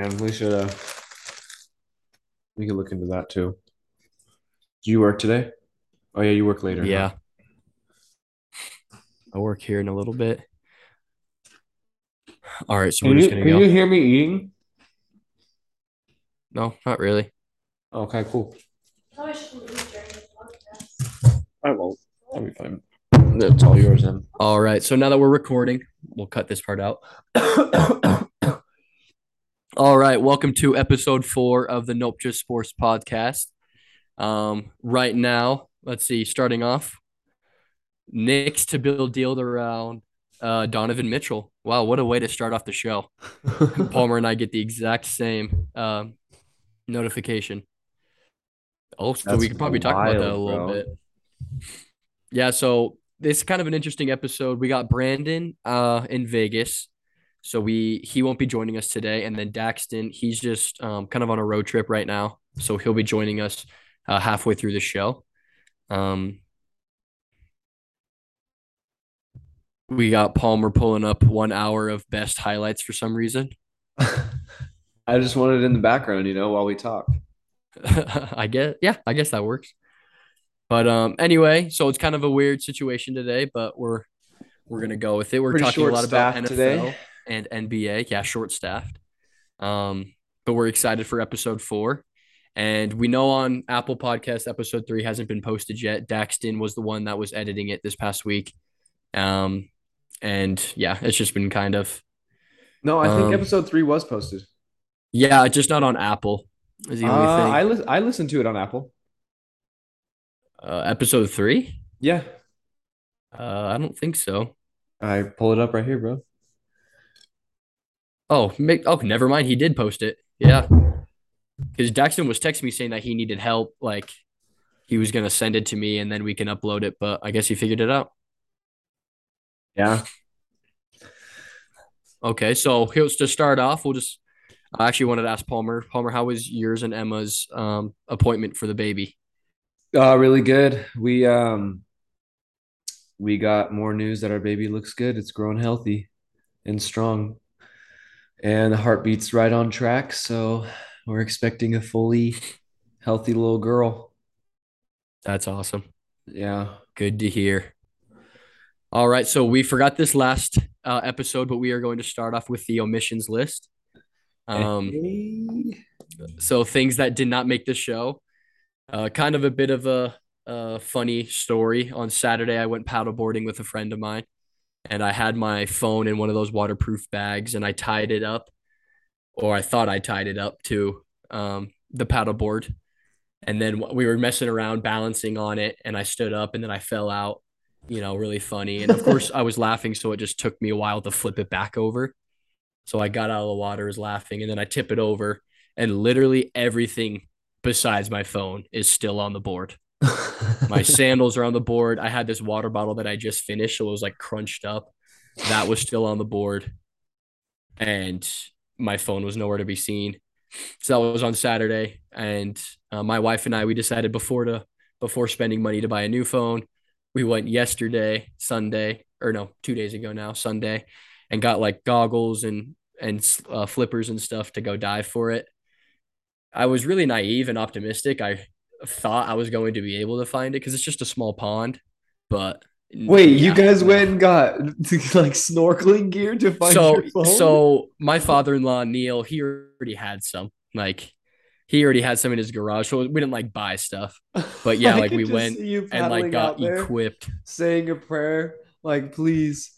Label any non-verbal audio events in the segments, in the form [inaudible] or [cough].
man. We should uh we could look into that too. Do you work today? Oh yeah, you work later. huh? Yeah. I work here in a little bit. All right, so Can we're you just gonna can go. you hear me eating? No, not really. Okay, cool. Probably shouldn't eat during the podcast. I won't. I'll be fine. That's all yours then. All right, so now that we're recording, we'll cut this part out. [coughs] All right, welcome to episode four of the Nope Just Sports podcast. Um, right now, let's see, starting off, Knicks to build deal around uh, Donovan Mitchell. Wow, what a way to start off the show. [laughs] Palmer and I get the exact same um, notification. Oh, so That's we could probably talk about that a little bro. bit. Yeah, so this is kind of an interesting episode. We got Brandon uh, in Vegas, so we he won't be joining us today, and then Daxton he's just um, kind of on a road trip right now, so he'll be joining us uh, halfway through the show. Um, we got Palmer pulling up one hour of best highlights for some reason. [laughs] I just wanted it in the background, you know, while we talk. [laughs] I guess yeah, I guess that works. But um anyway, so it's kind of a weird situation today, but we're we're gonna go with it. We're Pretty talking a lot about NFL today. And NBA. Yeah, short staffed. Um, but we're excited for episode four. And we know on Apple Podcast episode three hasn't been posted yet. Daxton was the one that was editing it this past week. Um, and yeah, it's just been kind of No, I think Um, episode three was posted. yeah, just not on Apple. Is the Uh, only I thing. li- I listened to it on Apple. Uh, episode three? Yeah, Uh, I don't think so. I pull it up right here, bro. Oh, make, oh, never mind. He did post it. Yeah. Because Daxton was texting me saying that he needed help. Like he was going to send it to me and then we can upload it. But I guess he figured it out. Yeah, Okay. So here's to start off. We'll just, I actually wanted to ask Palmer. Palmer, how was yours and Emma's um, appointment for the baby? uh, really good. We um we got more news that our baby looks good. It's grown healthy and strong, and the heartbeat's right on track. So we're expecting a fully healthy little girl. That's awesome. Yeah. Good to hear. All right. So we forgot this last uh, episode, but we are going to start off with the omissions list. Um, Hey. so things that did not make the show. Uh, kind of a bit of a, a funny story. On Saturday, I went paddleboarding with a friend of mine, and I had my phone in one of those waterproof bags, and I tied it up, or I thought I tied it up to um, the paddleboard, and then we were messing around balancing on it, and I stood up, and then I fell out. You know, really funny, and of course I was [laughs] laughing, so it just took me a while to flip it back over. So I got out of the water, was laughing, and then I tip it over, and literally everything besides my phone is still on the board. My sandals are on the board. I had this water bottle that I just finished, so it was like crunched up. That was still on the board. And my phone was nowhere to be seen. So that was on Saturday. And uh, my wife and I, we decided before to before spending money to buy a new phone, we went yesterday, Sunday, or no, two days ago now, Sunday, and got like goggles and and uh, flippers and stuff to go dive for it. I was really naive and optimistic. I thought I was going to be able to find it because it's just a small pond. But Wait, you guys went and got [laughs] like snorkeling gear to find so your phone? so my father-in-law Neil, he already had some. Like he already had some in his garage. So we didn't like buy stuff, but [laughs] yeah, like we went and like got equipped. saying a prayer, like, please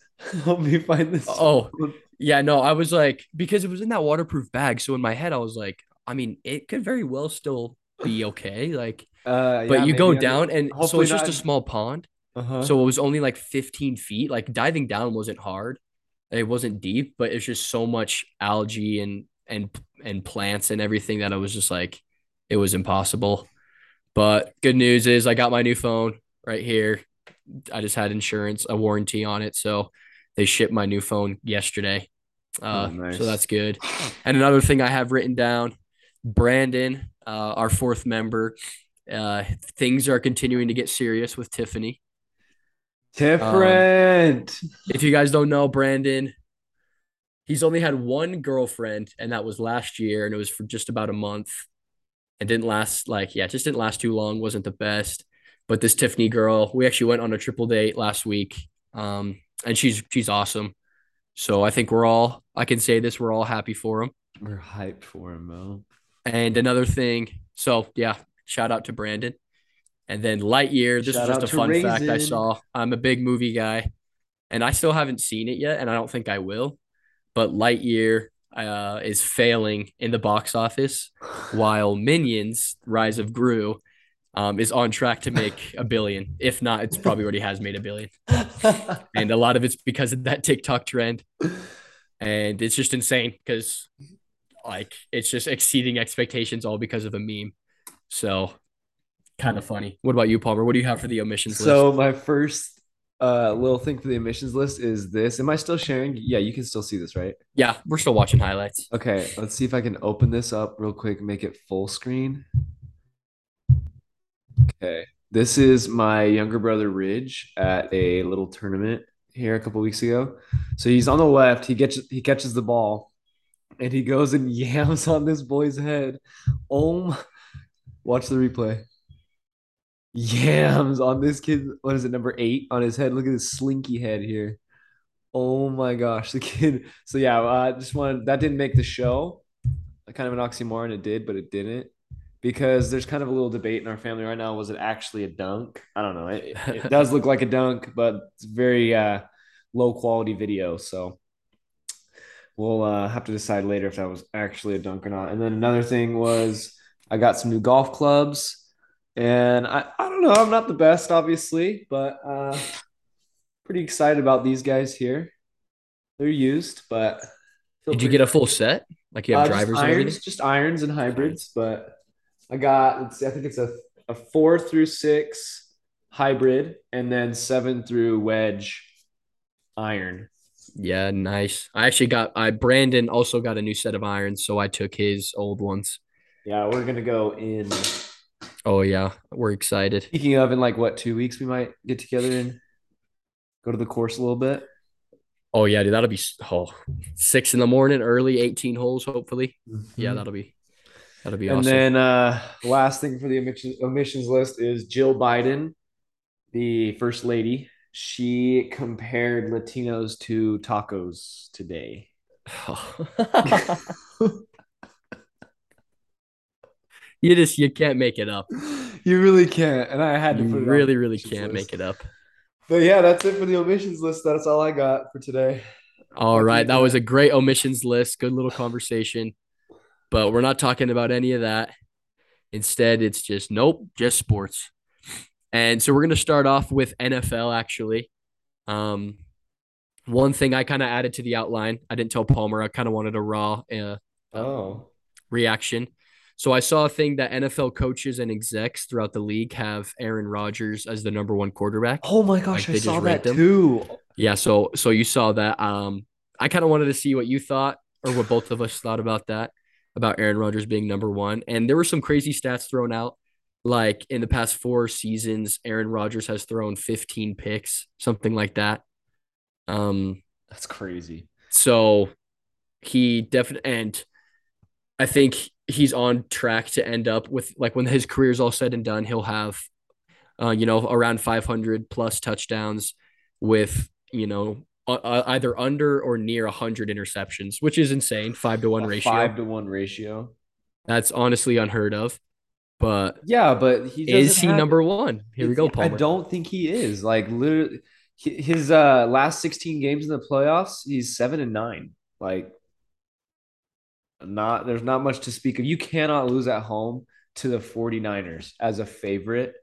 help me find this. Oh, oh, phone." Yeah, no, I was like because it was in that waterproof bag. So in my head, I was like, I mean, it could very well still be okay. Like, uh, but yeah, you go down and so it's just a small pond. Uh-huh. So it was only like 15 feet. Like diving down wasn't hard. It wasn't deep, but it's just so much algae and and and plants and everything that I was just like, it was impossible. But good news is I got my new phone right here. I just had insurance, a warranty on it, so they shipped my new phone yesterday. Uh, Oh, nice. so that's good. And another thing I have written down, Brandon, uh, our fourth member, uh, things are continuing to get serious with Tiffany. Different. If you guys don't know, Brandon, he's only had one girlfriend, and that was last year, and it was for just about a month. It didn't last like yeah, it just didn't last too long. wasn't the best. But this Tiffany girl, we actually went on a triple date last week, um, and she's she's awesome. So I think we're all I can say this we're all happy for him. We're hyped for him, Mo. And another thing, so yeah, shout out to Brandon. And then Lightyear, this Shout is just a fun fact I saw. I'm a big movie guy, and I still haven't seen it yet, and I don't think I will. But Lightyear uh, is failing in the box office, [sighs] while Minions: Rise of Gru um, is on track to make a billion. If not, it's probably already has made a billion, [laughs] and a lot of it's because of that TikTok trend, and it's just insane because like it's just exceeding expectations all because of a meme. So kind of funny. What about you, Palmer? What do you have for the omissions so list? So my first uh little thing for the emissions list is this. Am I still sharing? Yeah, you can still see this, right? Yeah, we're still watching highlights. Okay, let's see if I can open this up real quick, make it full screen. Okay. This is my younger brother Ridge at a little tournament here a couple weeks ago. So he's on the left, he gets he catches the ball and he goes and [laughs] yams on this boy's head. Oh my, watch the replay. Yams on this kid, what is it, number eight on his head? Look at his slinky head here. Oh my gosh, [laughs] the kid. So yeah, I just wanted that didn't make the show. Kind of an oxymoron, it did, but it didn't because there's kind of a little debate in our family right now. Was it actually a dunk? I don't know. It, it does look like a dunk, but it's very uh, low quality video. So we'll uh, have to decide later if that was actually a dunk or not. And then another thing was I got some new golf clubs. And I, I don't know, I'm not the best, obviously, but uh, pretty excited about these guys here. They're used, but Did you get a full set? Like you have uh, drivers and irons, just irons and hybrids. But I got let's see, I think it's a a four through six hybrid, and then seven through wedge iron. Yeah, nice. I actually got I Brandon also got a new set of irons, so I took his old ones. Yeah, we're gonna go in. Oh yeah, we're excited. Speaking of, in like what two weeks we might get together and go to the course a little bit. Oh yeah, dude, that'll be oh, six in the morning, early, 18 holes, hopefully. Yeah, that'll be that'll be Mm-hmm. And then uh last thing for the omission, omissions list is Jill Biden, the first lady. She compared Latinos to tacos today. [laughs] you just you can't make it up. [laughs] You really can't, and I had to really, really can't list. make it up. But yeah, that's it for the omissions list. That's all I got for today. All right, that was a great omissions list. Good little conversation. But we're not talking about any of that. Instead, it's just nope, just sports. And so we're going to start off with NFL actually. Um one thing I kind of added to the outline, I didn't tell Palmer, I kind of wanted a raw uh, Oh, reaction. So I saw a thing that NFL coaches and execs throughout the league have Aaron Rodgers as the number one quarterback. oh my gosh, they I saw that him? too. Yeah, so so you saw that. Um, I kind of wanted to see what you thought or what both of us thought about that, about Aaron Rodgers being number one. And there were some crazy stats thrown out. Like in the past four seasons, Aaron Rodgers has thrown 15 picks, something like that. Um, That's crazy. so he definitely and I think he's on track to end up with like when his career is all said and done, he'll have uh, you know, around 500 plus touchdowns with, you know, uh, either under or near 100 interceptions, which is insane. Five to one A ratio. Five to one ratio. That's honestly unheard of. But Yeah, but he is he have- number one? Here we go, Paul. I don't think he is. Like literally, his uh last 16 games in the playoffs, he's seven and nine. Like, not there's not much to speak of. You cannot lose at home to the 49ers as a favorite,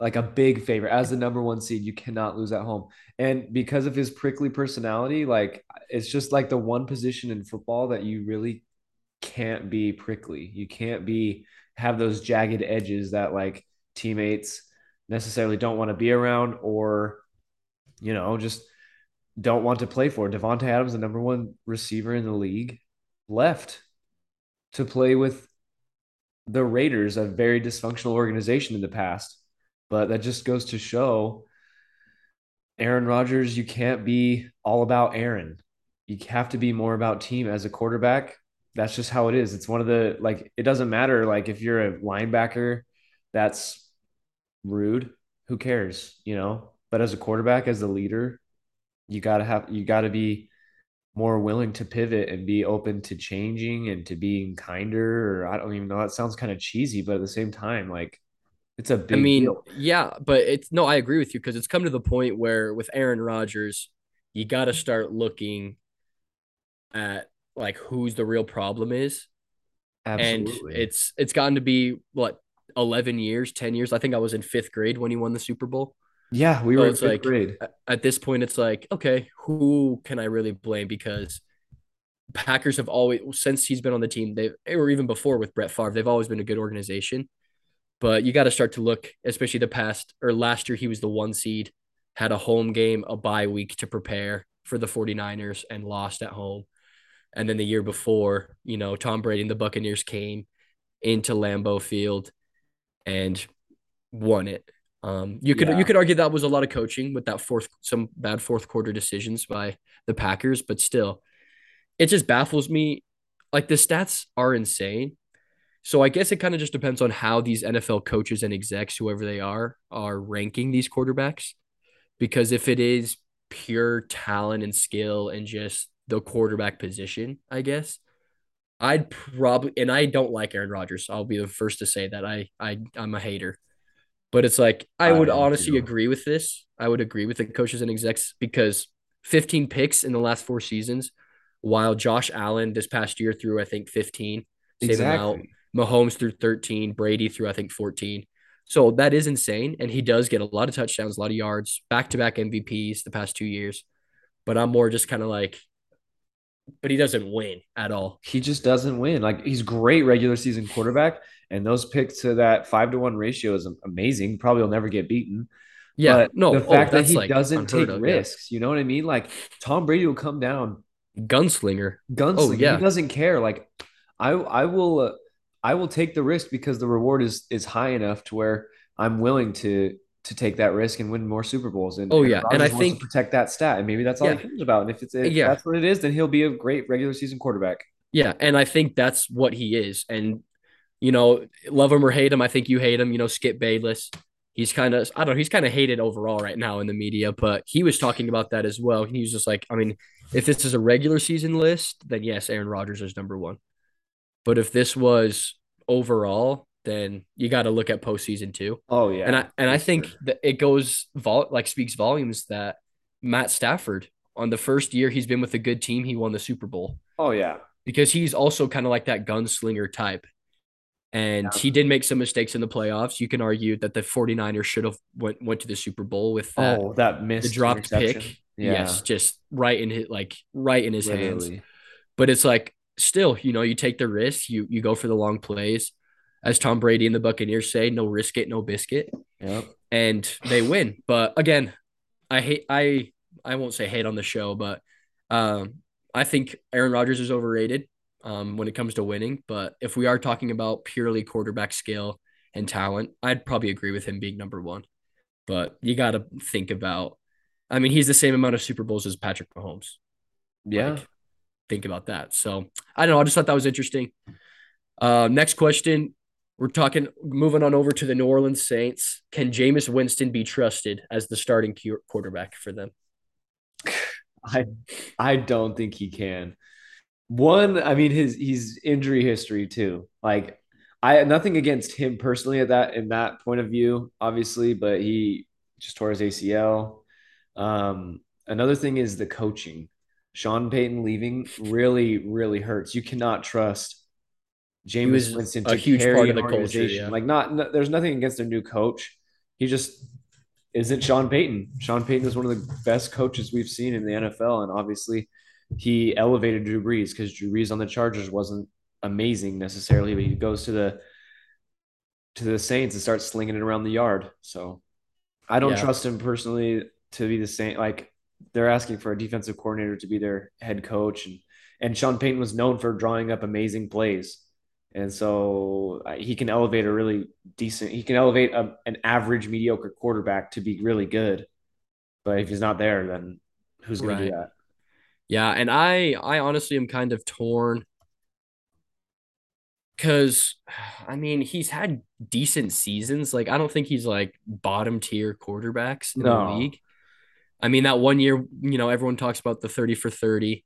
like a big favorite, as the number one seed. You cannot lose at home. And because of his prickly personality, like it's just like the one position in football that you really can't be prickly. You can't be have those jagged edges that like teammates necessarily don't want to be around or you know just don't want to play for. Davante Adams, the number one receiver in the league, left to play with the Raiders, a very dysfunctional organization in the past. But that just goes to show Aaron Rodgers, you can't be all about Aaron. you have to be more about team as a quarterback. That's just how it is. It's one of the like it doesn't matter like if you're a linebacker that's rude, who cares, you know? But as a quarterback, as a leader, you got to have you got to be more willing to pivot and be open to changing and to being kinder or I don't even know that sounds kind of cheesy but at the same time like it's a big I mean, deal. yeah, but it's no, I agree with you because it's come to the point where with Aaron Rodgers, you got to start looking at like who's the real problem is. And it's it's gotten to be what 11 years, 10 years. I think I was in 5th grade when he won the Super Bowl. Yeah, we So were in 5th like grade. at this point it's like, okay, who can I really blame because Packers have always since he's been on the team, they or even before with Brett Favre, they've always been a good organization. But you got to start to look, especially the past or last year, he was the one seed, had a home game, a bye week to prepare for the 49ers and lost at home. And then the year before, you know, Tom Brady and the Buccaneers came into Lambeau Field and won it. Um, you could Yeah. you could argue that was a lot of coaching with that fourth some bad fourth quarter decisions by the Packers, but still, it just baffles me. Like the stats are insane. So I guess it kind of just depends on how these NFL coaches and execs, whoever they are, are ranking these quarterbacks. Because if it is pure talent and skill and just the quarterback position, I guess I'd probably and I don't like Aaron Rodgers. I'll be the first to say that I I I'm a hater. But it's like I would honestly too. agree with this. I would agree with the coaches and execs because 15 picks in the last four seasons, while Josh Allen this past year threw I think 15, same amount. Exactly. Mahomes threw 13, Brady threw I think 14. So that is insane, and he does get a lot of touchdowns, a lot of yards, back to back MVPs the past two years. But I'm more just kind of like, but he doesn't win at all. He just doesn't win. Like he's great regular season quarterback and those picks to that 5 to 1 ratio is amazing. Probably will never get beaten. Yeah, But the no, oh, fact that he like doesn't take of. Yeah, risks, you know what I mean? Like Tom Brady will come down gunslinger. Oh gunslinger. He doesn't care. Like I I will uh, I will take the risk because the reward is is high enough to where I'm willing to to take that risk and win more Super Bowls. And oh yeah, and I wants to think protect that stat, and maybe that's all he cares about. And if it's if yeah, that's what it is, then he'll be a great regular season quarterback. yeah, and I think that's what he is. And you know, love him or hate him, I think you hate him. You know, Skip Bayless. He's kind of, I don't know, he's kind of hated overall right now in the media, but he was talking about that as well. He was just like, I mean, if this is a regular season list, then yes, Aaron Rodgers is number one. But if this was overall, then you got to look at postseason too. Oh yeah, And yeah, I and I think sure. that it goes vol like speaks volumes that Matt Stafford on the first year he's been with a good team, he won the Super Bowl Oh yeah. because he's also kind of like that gunslinger type. And Yeah. he did make some mistakes in the playoffs. You can argue that the 49ers should have went went to the Super Bowl with that Oh, that the missed dropped interception. pick. Yes, just right in his like right in his hands. But it's like still, you know, you take the risk, you you go for the long plays. As Tom Brady and the Buccaneers say, no risk it, no biscuit. Yep. And they win. But again, I hate I I won't say hate on the show, but um I think Aaron Rodgers is overrated um when it comes to winning. But if we are talking about purely quarterback skill and talent, I'd probably agree with him being number one. But you gotta think about I mean, he's the same amount of Super Bowls as Patrick Mahomes. Yeah. Like, think about that. So I don't know. I just thought that was interesting. Uh, next question. We're talking, moving on over to the New Orleans Saints. Can Jameis Winston be trusted as the starting quarterback for them? I I don't think he can. One, I mean his he's injury history too. Like I nothing against him personally at that in that point of view, obviously, but he just tore his ACL. Um, another thing is the coaching. Sean Payton leaving really, really hurts. You cannot trust He Jameis Winston a huge part of the culture. Yeah. Like, not, no, there's nothing against their new coach. He just isn't Sean Payton. Sean Payton is one of the best coaches we've seen in the NFL, and obviously, he elevated Drew Brees because Drew Brees on the Chargers wasn't amazing necessarily, but he goes to the to the Saints and starts slinging it around the yard. So I don't Yeah. trust him personally to be the same. Like they're asking for a defensive coordinator to be their head coach, and and Sean Payton was known for drawing up amazing plays, and so uh, he can elevate a really decent. He can elevate a, an average mediocre quarterback to be really good. But if he's not there, then who's going to do that? Yeah, and I I honestly am kind of torn because [sighs] I mean he's had decent seasons. Like I don't think he's like bottom tier quarterbacks in the league. I mean that one year, you know, everyone talks about the 30 for 30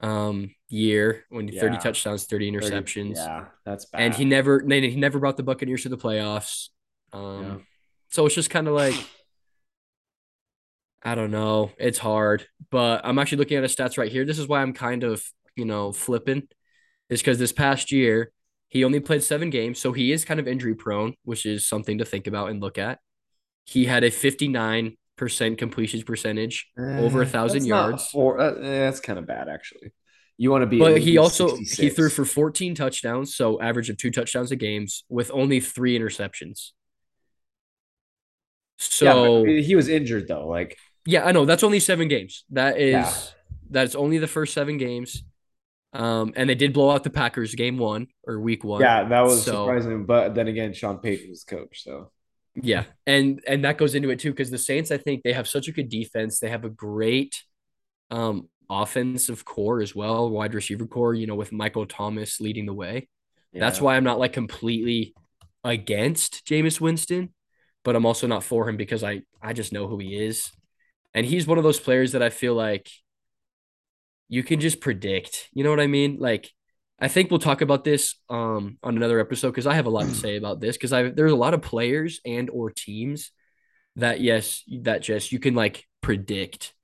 um year when 30 touchdowns, 30 Thirty- interceptions. Yeah, that's bad. And he never he never brought the Buccaneers to the playoffs. Um Yeah. so it's just kind of like I don't know. It's hard, but I'm actually looking at his stats right here. This is why I'm kind of, you know, flipping. Is because this past year he only played seven games, so he is kind of injury prone, which is something to think about and look at. He had a 59% completion percentage, over a Eh, thousand yards. For, uh, eh, that's kind of bad, actually. You want to be. But he also he threw for 14 touchdowns, so average of two touchdowns a games with only three interceptions. So but he was injured though. Like, Yeah, I know. That's only seven games. That is Yeah. that's only the first seven games. Um, and they did blow out the Packers game one or week one. yeah, that was So- surprising. But then again, Sean Payton was coach, so Yeah. And and that goes into it too, because the Saints, I think they have such a good defense. They have a great um offensive core as well, wide receiver core, you know, with Michael Thomas leading the way. That's why I'm not like completely against Jameis Winston, but I'm also not for him because I I just know who he is. And he's one of those players that I feel like you can just predict. You know what I mean? Like I think we'll talk about this um on another episode because I have a lot to say about this because I there's a lot of players and or teams that yes, that just you can like predict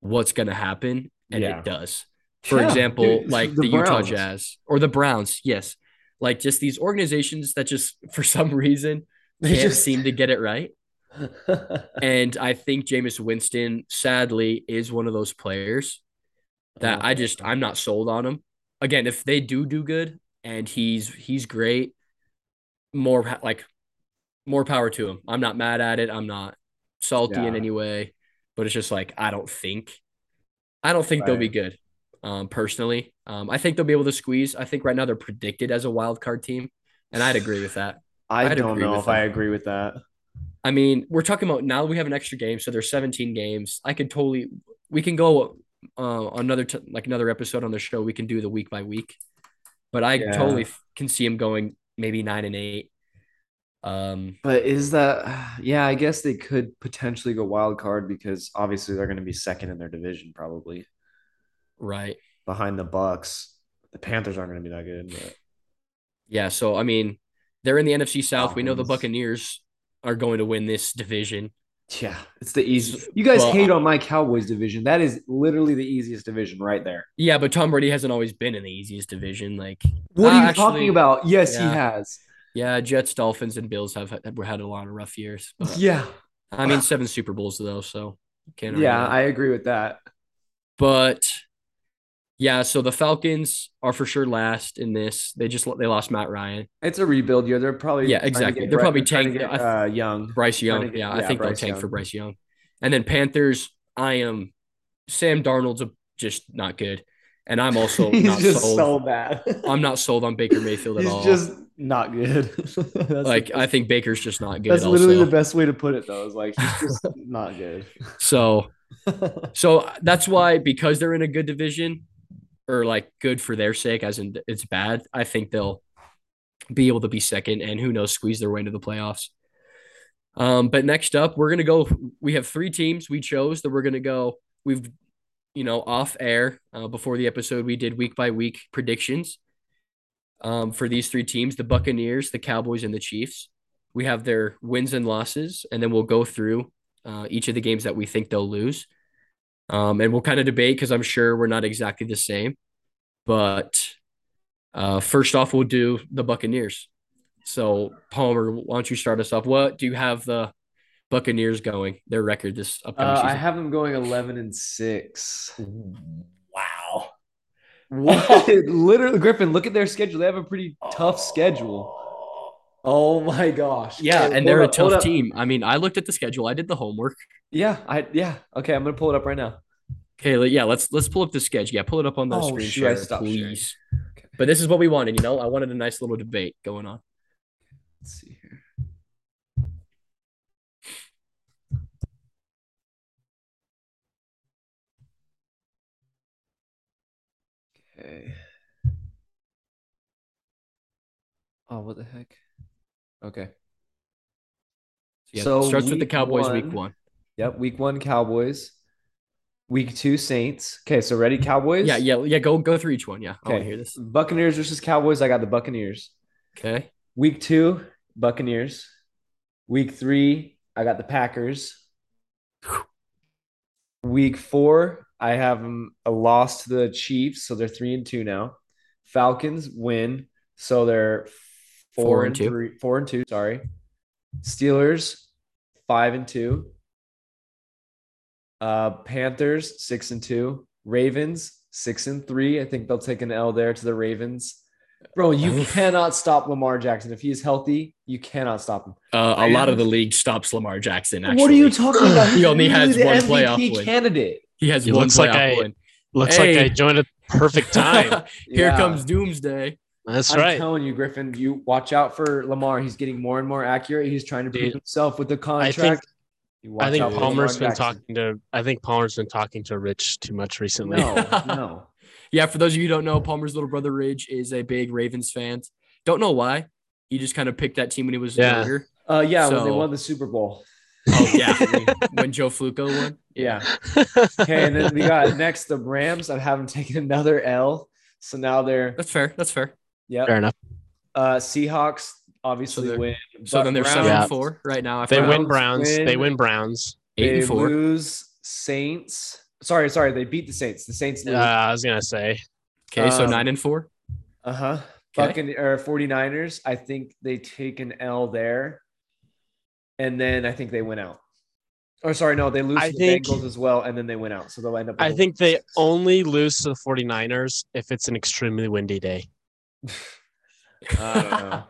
what's gonna happen and Yeah. it does. For Yeah, example, dude, like the the, Utah. Jazz or the Browns, yes. Like just these organizations that just [laughs] for some reason They can't just- seem to get it right. [laughs] And I think Jameis Winston, sadly, is one of those players that I just I'm not sold on him. Again, if they do do good and he's he's great, more like more power to him. I'm not mad at it. I'm not salty in any way, but it's just like I don't think I don't think they'll be good. Um, personally, um, I think they'll be able to squeeze. I think right now they're predicted as a wild card team, and I'd agree with that. I I'd don't know if I that. agree with that. I mean, we're talking about now we have an extra game, so there's 17 games. I could totally we can go uh another t- like another episode on the show. We can do the week by week, but I Yeah. totally f- can see him going maybe nine and eight. Um, But is that? [sighs] Yeah, I guess they could potentially go wild card because obviously they're going to be second in their division, probably right, behind the Bucs. The Panthers aren't going to be that good. But yeah. So I mean, they're in the NFC South. We know the Buccaneers are going to win this division. Yeah, it's the easiest. You guys Well, hate uh on my Cowboys division. That is literally the easiest division right there. Yeah, but Tom Brady hasn't always been in the easiest division. Like, What are uh, you actually, talking about? Yes, yeah. he has. yeah, Jets, Dolphins, and Bills have had, had a lot of rough years. But Yeah, I mean, seven Super Bowls though, so can't. yeah. I agree with that. But yeah, so the Falcons are for sure last in this. They just they lost Matt Ryan, It's a rebuild year. They're probably Yeah, exactly. They're Bry- probably trying to tank- get, uh, young. Bryce Young. get- yeah, I think Bryce they'll tank Young. for Bryce Young, and then Panthers. I am Sam Darnold's just not good, and I'm also [laughs] He's not just sold. so bad. [laughs] I'm not sold on Baker Mayfield at He's all. just not good. [laughs] Like I think Baker's just not good. that's literally also. the best way to put it, though. Is like he's just not good. So so that's why because they're in a good division, or like good for their sake, as in it's bad. I think they'll be able to be second, and who knows, squeeze their way into the playoffs. Um, but next up, we're gonna go. We have three teams we chose that we're gonna go. We've, you know, off air uh, before the episode, we did week by week predictions. Um, for these three teams, the Buccaneers, the Cowboys, and the Chiefs. We have their wins and losses, and then we'll go through uh, each of the games that we think they'll lose. Um, and we'll kind of debate because I'm sure we're not exactly the same. But uh, first off, we'll do the Buccaneers. So, Palmer, why don't you start us off? What do you have the Buccaneers going, their record this upcoming Uh, I have them going eleven and six. wow. What? [laughs] Literally, Griffin. Look at their schedule. They have a pretty tough schedule. Oh my gosh. Yeah, Okay, and they're a up, hold tough team. I mean, I looked at the schedule. I did the homework. Yeah, I yeah. Okay, I'm gonna pull it up right now. Okay, yeah, let's let's pull up the sketch. Yeah, pull it up on the Oh, screen I share, stopped sharing. please. But this is what we wanted, you know. I wanted a nice little debate going on. Let's see here. Okay. Oh, what the heck? Okay. Yeah, So starts with the week Cowboys week one- one. Yep. Week one, Cowboys. Week two, Saints. Okay. So ready, Cowboys? Yeah, yeah, yeah. Go go through each one. Yeah, I want Okay. to hear this. Buccaneers versus Cowboys. I got the Buccaneers. Okay. Week two, Buccaneers. Week three, I got the Packers. Week four, I have a uh, loss to the Chiefs, so they're three and two now. Falcons win, so they're four, Four and and two. three, four and two. Sorry. Steelers five and two. Uh, Panthers six and two. Ravens six and three. I think they'll take an L there to the Ravens. Bro, you Oof. cannot stop Lamar Jackson. If he is healthy, you cannot stop him. Uh, a lot of the league stops Lamar Jackson. Actually, What are you talking about? [laughs] He only has literally one the playoff win. candidate. He has It one looks like playoff I- win. Looks Hey. like I joined a perfect [laughs] time. Here Yeah. comes Doomsday. That's I'm right. telling you, Griffin, you watch out for Lamar. He's getting more and more accurate. He's trying to prove Dude, himself with the I contract. Think You watch I think Palmer's been Jackson. talking to I think Palmer's been talking to Ridge too much recently. No, [laughs] no. Yeah, for those of you who don't know, Palmer's little brother Ridge is a big Ravens fan. Don't know why. He just kind of picked that team when he was Yeah. younger. Uh, yeah, when they won the Super Bowl. Oh yeah, [laughs] when Joe Flacco won. Yeah. Okay, and then we got next the Rams. I haven't [laughs] taken another L, so now they're That's fair. That's fair. Yeah. Fair enough. Uh, Seahawks obviously they're- win. So then they're Browns- seven and four right now. They After win that. Browns. They win. win Browns. eight They and four. lose Saints. Sorry, sorry, they beat the Saints. The Saints Uh, lose. I was gonna say Okay, so um, nine and four. Uh huh. Okay. Buccan or 49ers. I think they take an L there. And then I think they went out. Or sorry, no, they lose I to the think- Bengals as well, and then they went out. So they'll end up. I think they six. only lose to the 49ers if it's an extremely windy day. [laughs] I don't know.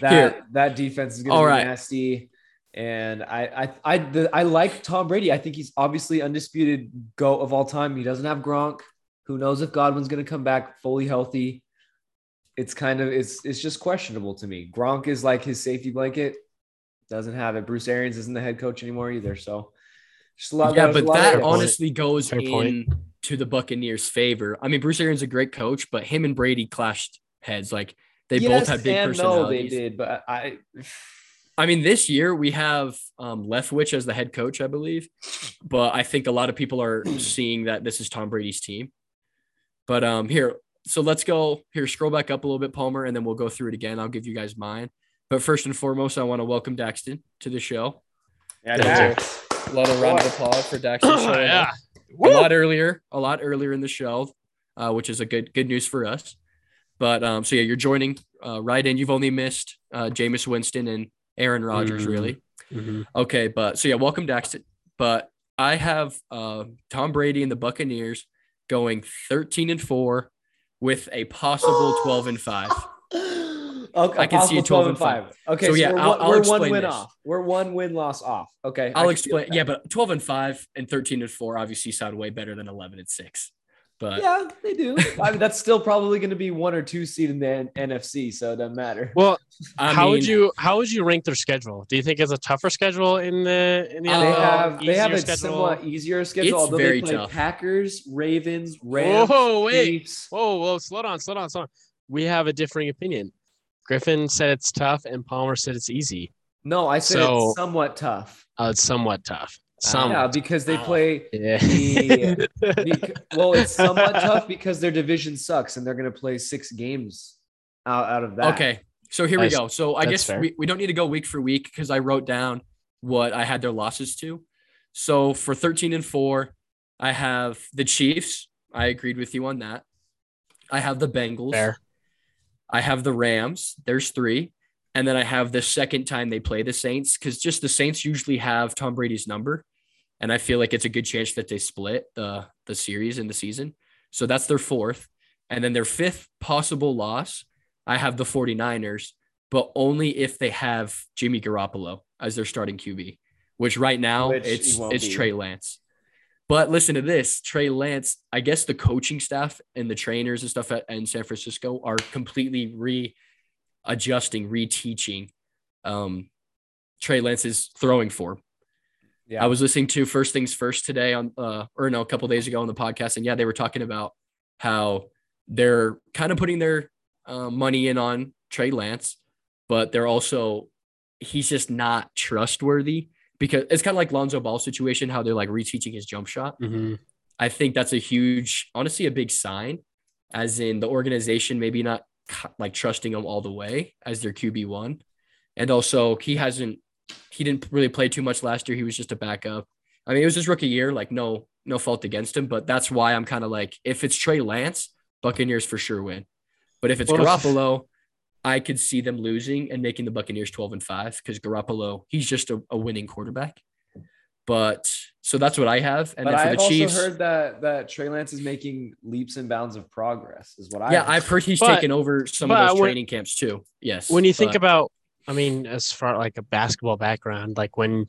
That Here. that defense is going All to be right. nasty. And I I I the, I like Tom Brady. I think he's obviously undisputed goat of all time. He doesn't have Gronk. Who knows if Godwin's going to come back fully healthy? It's kind of it's it's just questionable to me. Gronk is like his safety blanket. Doesn't have it. Bruce Arians isn't the head coach anymore either. So just a lot. Yeah, there's a but lot that ifs. honestly goes Fair point. to the Buccaneers' favor. I mean, Bruce Arians is a great coach, but him and Brady clashed heads. Like they both had big and personalities. No, they did, but I. I mean, this year we have um, Leftwich as the head coach, I believe, but I think a lot of people are [clears throat] seeing that this is Tom Brady's team. But um, here, so let's go here. Scroll back up a little bit, Palmer, and then we'll go through it again. I'll give you guys mine. But first and foremost, I want to welcome Daxton to the show. Yeah, Dax. A lot of round of applause for Daxton. [clears throat] showing up. yeah. a lot earlier, a lot earlier in the show, uh, which is a good good news for us. But um, so yeah, you're joining uh, right in. You've only missed uh, Jameis Winston and Aaron Rodgers, Mm. really. Mhm. Okay, but so yeah, welcome Daxton. But I have uh, Tom Brady and the Buccaneers going 13 and four with a possible 12 and five. [gasps] Okay, I can see a 12 and five. Okay, So, so, yeah, we're, I'll- one, I'll we're one win this. off. We're one win loss off. Okay, I I'll explain. Yeah, but 12 and five and 13 and four obviously sound way better than 11 and six. But yeah, they do. [laughs] I mean, that's still probably going to be one or two seed in the N- NFC, so it doesn't matter. Well, I how mean, would you how would you rank their schedule? Do you think it's a tougher schedule in the in the Uh, they NFL? have they have a Easier schedule? somewhat easier schedule. It's although very they play tough. Packers, Ravens, Rams, Whoa, wait. Chiefs. Whoa, whoa, slow down, slow down, slow down. We have a differing opinion. Griffin said it's tough, and Palmer said it's easy. No, I said So- it's somewhat tough. Uh, it's somewhat tough. Yeah, because they play. Yeah. the- [laughs] bec- well, it's somewhat tough because their division sucks, and they're going to play six games out, out of that. Okay. So here we go. So I guess fair. we, we don't need to go week for week because I wrote down what I had their losses to. So for 13 and 4, I have the Chiefs. I agreed with you on that. I have the Bengals. Fair. I have the Rams. There's three. And then I have the second time they play the Saints because just the Saints usually have Tom Brady's number. And I feel like it's a good chance that they split the, the series in the season. So that's their fourth. And then their fifth possible loss, I have the 49ers, but only if they have Jimmy Garoppolo as their starting QB, which right now Which it's it's be. Trey Lance. But listen to this Trey Lance, I guess the coaching staff and the trainers and stuff at, in San Francisco are completely readjusting, reteaching um, Trey Lance's throwing form. Yeah. I was listening to First Things First today on, uh, or no, a couple days ago on the podcast, and yeah, they were talking about how they're kind of putting their uh, money in on Trey Lance, but they're also he's just not trustworthy because it's kind of like Lonzo Ball situation, how they're like reteaching his jump shot. Mhm. I think that's a huge, honestly, a big sign, as in the organization maybe not like trusting him all the way as their QB one, and also he hasn't, he didn't really play too much last year. He was just a backup. I mean, it was his rookie year. Like no, no fault against him, but that's why I'm kind of like, if it's Trey Lance, Buccaneers for sure win. But if it's Well, Garoppolo, I could see them losing and making the Buccaneers 12 and 5 because Garoppolo, he's just a, a winning quarterback. But so that's what I have. And but then for I've the also Chiefs, heard that that Trey Lance is making leaps and bounds of progress. Is what I yeah, I've heard he's But- taken over some of those when- training camps too. Yes. when you think about i mean as far like a basketball background like when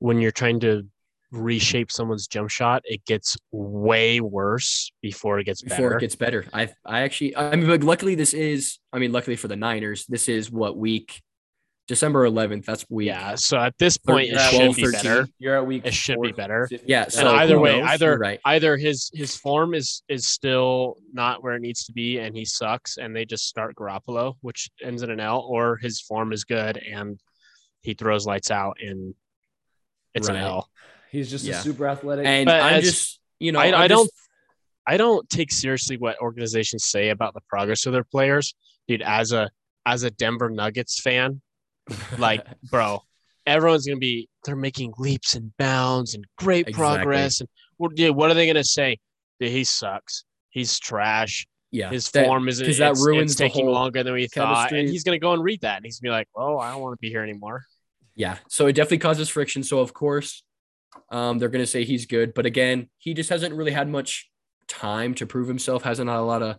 when you're trying to reshape someone's jump shot it gets way worse before it gets before better it gets better, I I actually I mean, but luckily this is I mean, luckily for the Niners, this is what week December 11th. That's week. yeah so at this point it You're at should week be 13. better You're at week. It should be better. fifty- Yeah. And So either way, knows? either- right. either his his form is is still not where it needs to be and he sucks and they just start Garoppolo which ends in an L or his form is good and he throws lights out and it's Right. an L. He's just Yeah. a super athletic. And But I'm as- just you know I, I just- don't I don't take seriously what organizations say about the progress of their players. Dude, as a as a Denver Nuggets fan, like [laughs] bro, everyone's gonna be they're making leaps and bounds and great Exactly. progress. And what, dude, what are they gonna say? Dude, he sucks. He's trash. yeah His that- form isn't 'cause that ruins taking longer than we thought. And he's gonna go and read that and he's gonna be like, Oh, I don't want to be here anymore. Yeah. So it definitely causes friction. So of course, um, they're gonna say he's good, but again, he just hasn't really had much time to prove himself. Hasn't had a lot of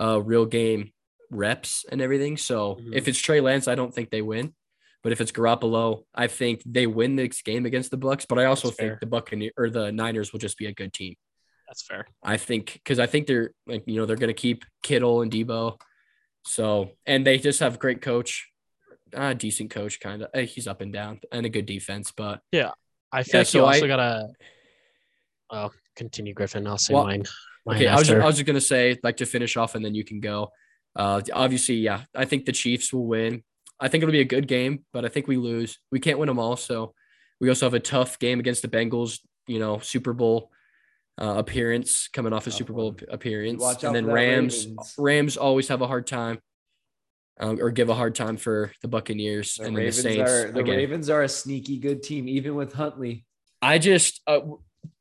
uh, real game reps and everything. So Mhm. if it's Trey Lance, I don't think they win. But if it's Garoppolo, I think they win this game against the Bucs. But I also That's think fair. the Buccaneers or the Niners will just be a good team. That's fair. I think because I think they're like you know they're gonna keep Kittle and Deebo, so and they just have great coach, uh, decent coach kind of. He's up and down and a good defense, but yeah, I think Yeah, like you also I- gotta well, continue Griffin. I'll say Well, mine. mine okay. I was. I was just gonna say like to finish off and then you can go. Uh, obviously, yeah, I think the Chiefs will win. I think it'll be a good game, but I think we lose. We can't win them all, so we also have a tough game against the Bengals. You know, Super Bowl uh, appearance coming off a Super Bowl appearance, Watch and then Rams. Ravens. Rams always have a hard time, um, or give a hard time for the Buccaneers The and then the Ravens Saints. are the again. Ravens are a sneaky good team, even with Huntley. I just uh,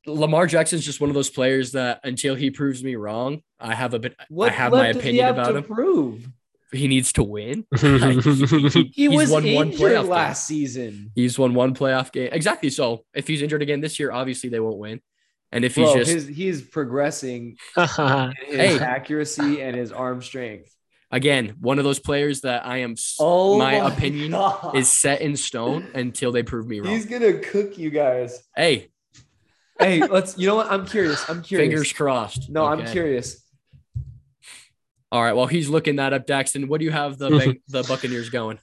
Lamar Jackson's just one of those players that until he proves me wrong, I have a bit. What I have my opinion have about to him. Prove He needs to win. [laughs] Like, [laughs] he he's was won one injured playoff game. last season. He's won one playoff game. Exactly. So if he's injured again this year, obviously they won't win. And if he's Bro, just his he's progressing [laughs] his Hey. accuracy and his arm strength. again one of those players that I am Oh, my opinion God. is set in stone until they prove me wrong. he's gonna cook you guys. hey, Hey, let's. You know what? I'm curious. I'm curious. fingers crossed. No, I'm curious. All right. Well, he's looking that up, Daxton. What do you have the [laughs] Bang- the Buccaneers going?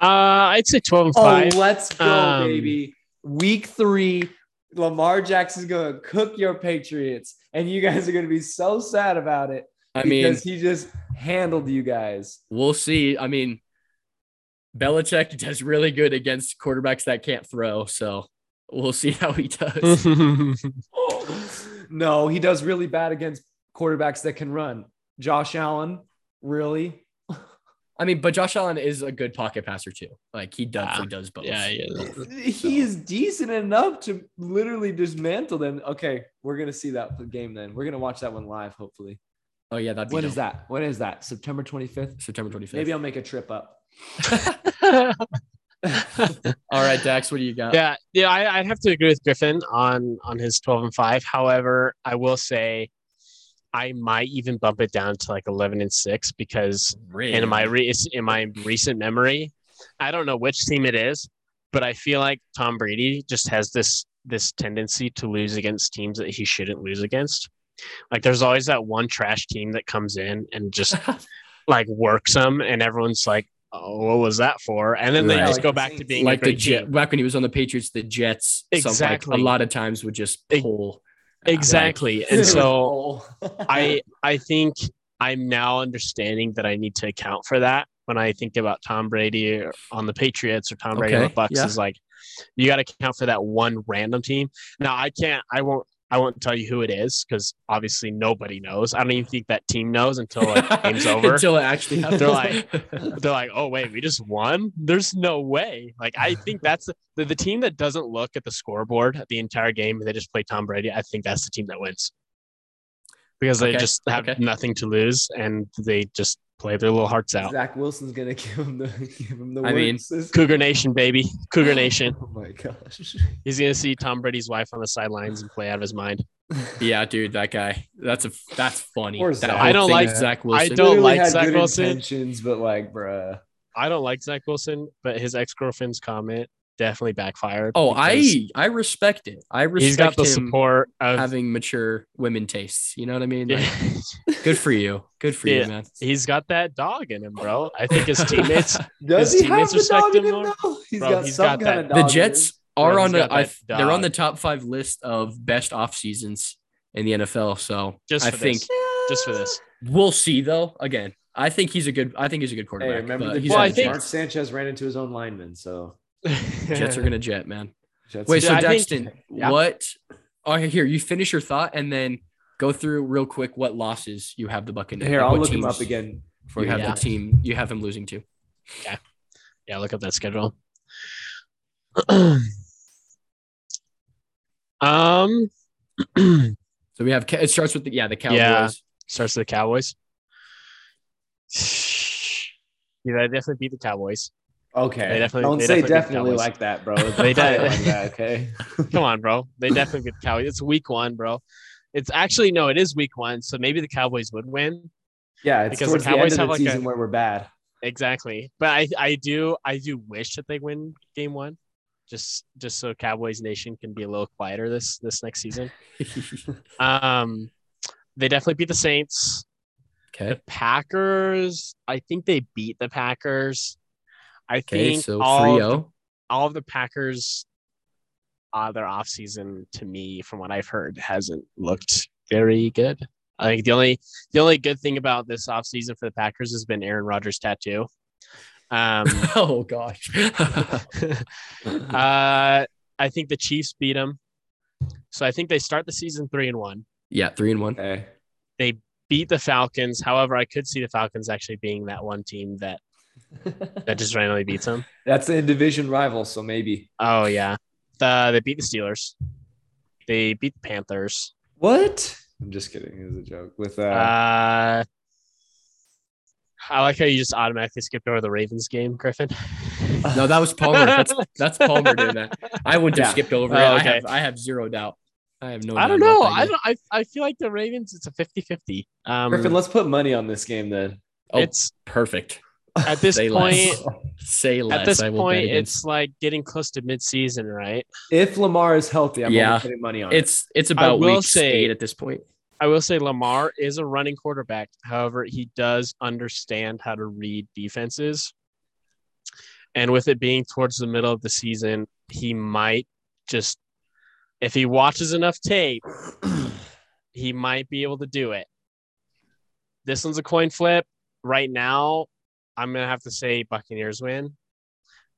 Uh, I'd say twelve and Oh, five. let's go, Um, baby. Week three, Lamar Jackson's gonna cook your Patriots, and you guys are gonna be so sad about it I mean, because he just handled you guys. we'll see. I mean, Belichick does really good against quarterbacks that can't throw. So we'll see how he does. [laughs] [laughs] no, he does really bad against quarterbacks that can run. Josh Allen, really? I mean, but Josh Allen is a good pocket passer too. Like he ah, definitely does both. yeah, he is. He is decent enough to literally dismantle them. Okay, we're gonna see that game then. We're gonna watch that one live, hopefully. Oh yeah, that'd be When dope. is that? When is that? September 25th? September 25th. Maybe I'll make a trip up. [laughs] All right, Dax, what do you got? yeah, yeah, I, I'd have to agree with Griffin on on his twelve and five. However, I will say I might even bump it down to like eleven and six because Really? in my re- in my recent memory, I don't know which team it is, but I feel like Tom Brady just has this this tendency to lose against teams that he shouldn't lose against. Like there's always that one trash team that comes in and just [laughs] like works them, and everyone's like, "Oh, what was that for?" And then they just go back to being like a the great Jet team. back when he was on the Patriots, the Jets. some, like, Exactly. a lot of times would just Ex- pull. Exactly, [laughs] and so. [laughs] I I think I'm now understanding that I need to account for that when I think about Tom Brady on the Patriots or Tom Brady on the Bucs. yeah. Is like you got to account for that one random team. Now I can't. I won't. I won't tell you who it is because obviously nobody knows. I don't even think that team knows until like [laughs] game's over. Until it actually happens. They're like- [laughs] They're like, oh wait, we just won. There's no way. Like I think that's the, the team that doesn't look at the scoreboard the entire game. They just play Tom Brady. I think that's the team that wins because they Okay, just have okay. nothing to lose and they just play their little hearts out. Zach Wilson's gonna [laughs] give him the give him the I mean, works. [laughs] Cougar Nation, baby, Cougar oh Nation. Oh my gosh. He's gonna see Tom Brady's wife on the sidelines and play out of his mind. [laughs] yeah, dude, that guy. That's a that's funny. That I don't like- with Zach I don't Literally like had Zach good Wilson. intentions, but like, bruh. I don't like Zach Wilson, but his ex girlfriend's comment definitely backfired. Oh, I I respect it. I respect he's got the him support of having mature women tastes. You know what I mean? Like, [laughs] good for you. Good for Yeah. you, man. he's got that dog in him, bro. I think his [laughs] teammates Does His he have teammates the dog respect in him him more? now? He's Bro, got he's some got kind that- of The dog in Jets him. are Bro, on he's the I, they're on the top five list of best off seasons in the NFL. So just I think this. Just for this. we'll see though. Again, I think he's a good. I think he's a good Hey, quarterback. remember but the he's Well, I think- Mark Sanchez ran into his own lineman, so Jets are [laughs] gonna jet, man. Jets Wait, Yeah, so I think- yeah. what? Oh, here you finish your thought and then go through real quick what losses you have the Buccaneers. here like, I'll what look him up again for You you. have Yeah. the team. You have him losing to. Yeah, yeah, look up that schedule. [clears throat] um [clears throat] So we have it starts with the yeah the Cowboys. Yeah. starts with the Cowboys. [sighs] Yeah, they definitely beat the Cowboys. Okay, They definitely- don't they say definitely definitely like that, bro. [laughs] They Don't say it did. like that, okay. [laughs] Come on, bro. They definitely get the Cowboys. It's week one, bro. It's actually no, it is week one, so maybe the Cowboys would win. Yeah, it's Because the towards the, Cowboys end have the like a- season where we're bad. Exactly. But I, I do I do wish that they win game one. Just just so Cowboys Nation can be a little quieter this this next season. [laughs] Um they definitely beat the Saints. okay. The Packers, I think they beat the Packers. I Okay. think So all, of the, all of the Packers uh their offseason to me, from what I've heard, hasn't looked very good. I think the only the only good thing about this offseason for the Packers has been Aaron Rodgers' tattoo. Um [laughs] Oh gosh. [laughs] uh I think the Chiefs beat them. So I think they start the season three and one. yeah, three and one. Okay. Beat the Falcons. However, I could see the Falcons actually being that one team that that just randomly beats them. [laughs] That's a division rival, so maybe. Oh yeah, the, they beat the Steelers. They beat the Panthers. What? I'm just kidding. It was a joke. With uh, Uh, I like how you just automatically skipped over the Ravens game, Griffin. [laughs] No, that was Palmer. That's that's Palmer doing that. I wouldn't have Yeah. skipped over Oh, it. I have I have zero doubt. I have no. I don't know. I don't. I, I feel like the Ravens. It's a 50-50. Um, Griffin, let's put money on this game then. Oh, it's perfect. At this Say point. less. Say less. At this I point, it's like getting close to mid-season, right? If Lamar is healthy, I'm Yeah. putting money on it. it's it's about will week say- eight at this point. I will say Lamar is a running quarterback. However, he does understand how to read defenses. And with it being towards the middle of the season, he might just, if he watches enough tape, [clears throat] he might be able to do it. This one's a coin flip. Right now, I'm going to have to say Buccaneers win,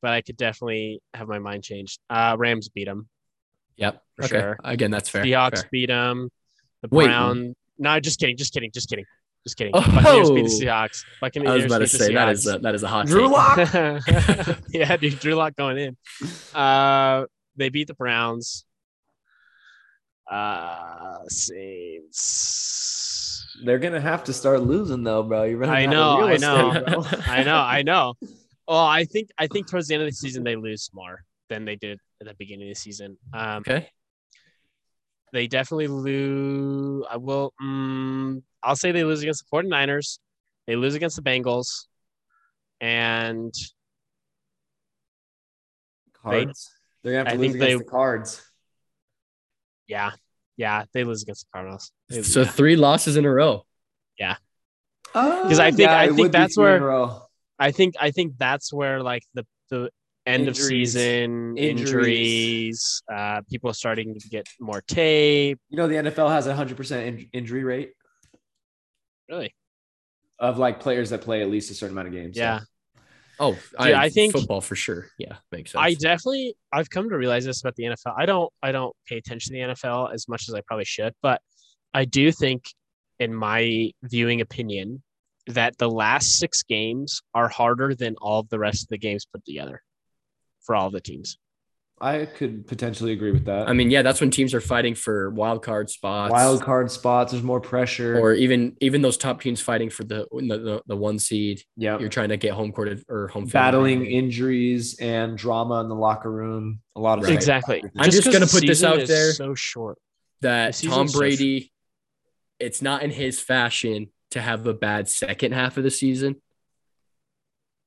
but I could definitely have my mind changed. Uh, Rams beat them. Yep. For okay. sure. Again, that's fair. Seahawks fair. beat them. The Wait. Brown. No, just kidding. Just kidding. Just kidding. Just kidding. Oh. Buccaneers beat the Seahawks. Buccaneers I was about to say that is a, that is a hot Drew. Lock. [laughs] [laughs] yeah, dude, Drew Lock going in. Uh, they beat the Browns. Uh, Saints. They're gonna have to start losing though, bro. You're running [laughs] I know, I know. bro. I know, I know. Well, I think I think towards the end of the season they lose more than they did at the beginning of the season. Um, Okay. they definitely lose. I will. Um, I'll say they lose against the 49ers. They lose against the Bengals. And Cards. They, are gonna have I to lose think against they- the cards. yeah, yeah, they lose against the Cardinals. They- So yeah. three losses in a row. Yeah. Because I think- I think that's where- I think I think that's where like the the end of season Injuries. injuries, uh, people starting to get more tape. You know the NFL has a hundred percent injury rate. Really, of like players that play at least a certain amount of games. so. Oh, I think- football for sure. Yeah, makes sense. I definitely I've come to realize this about the NFL. I don't I don't pay attention to the NFL as much as I probably should, but I do think in my viewing opinion that the last 6 games are harder than all the rest of the games put together for all the teams. I could potentially agree with that. I mean, yeah, that's when teams are fighting for wild card spots. wild card spots. There's more pressure. or even even those top teams fighting for the the, the, the one seed. yeah, You're trying to get home court or home field battling advantage. injuries and drama in the locker room. A lot of Right. Exactly. I'm just gonna put this out is there. So short. that Tom season's so sh- Brady, it's not in his fashion to have a bad second half of the season.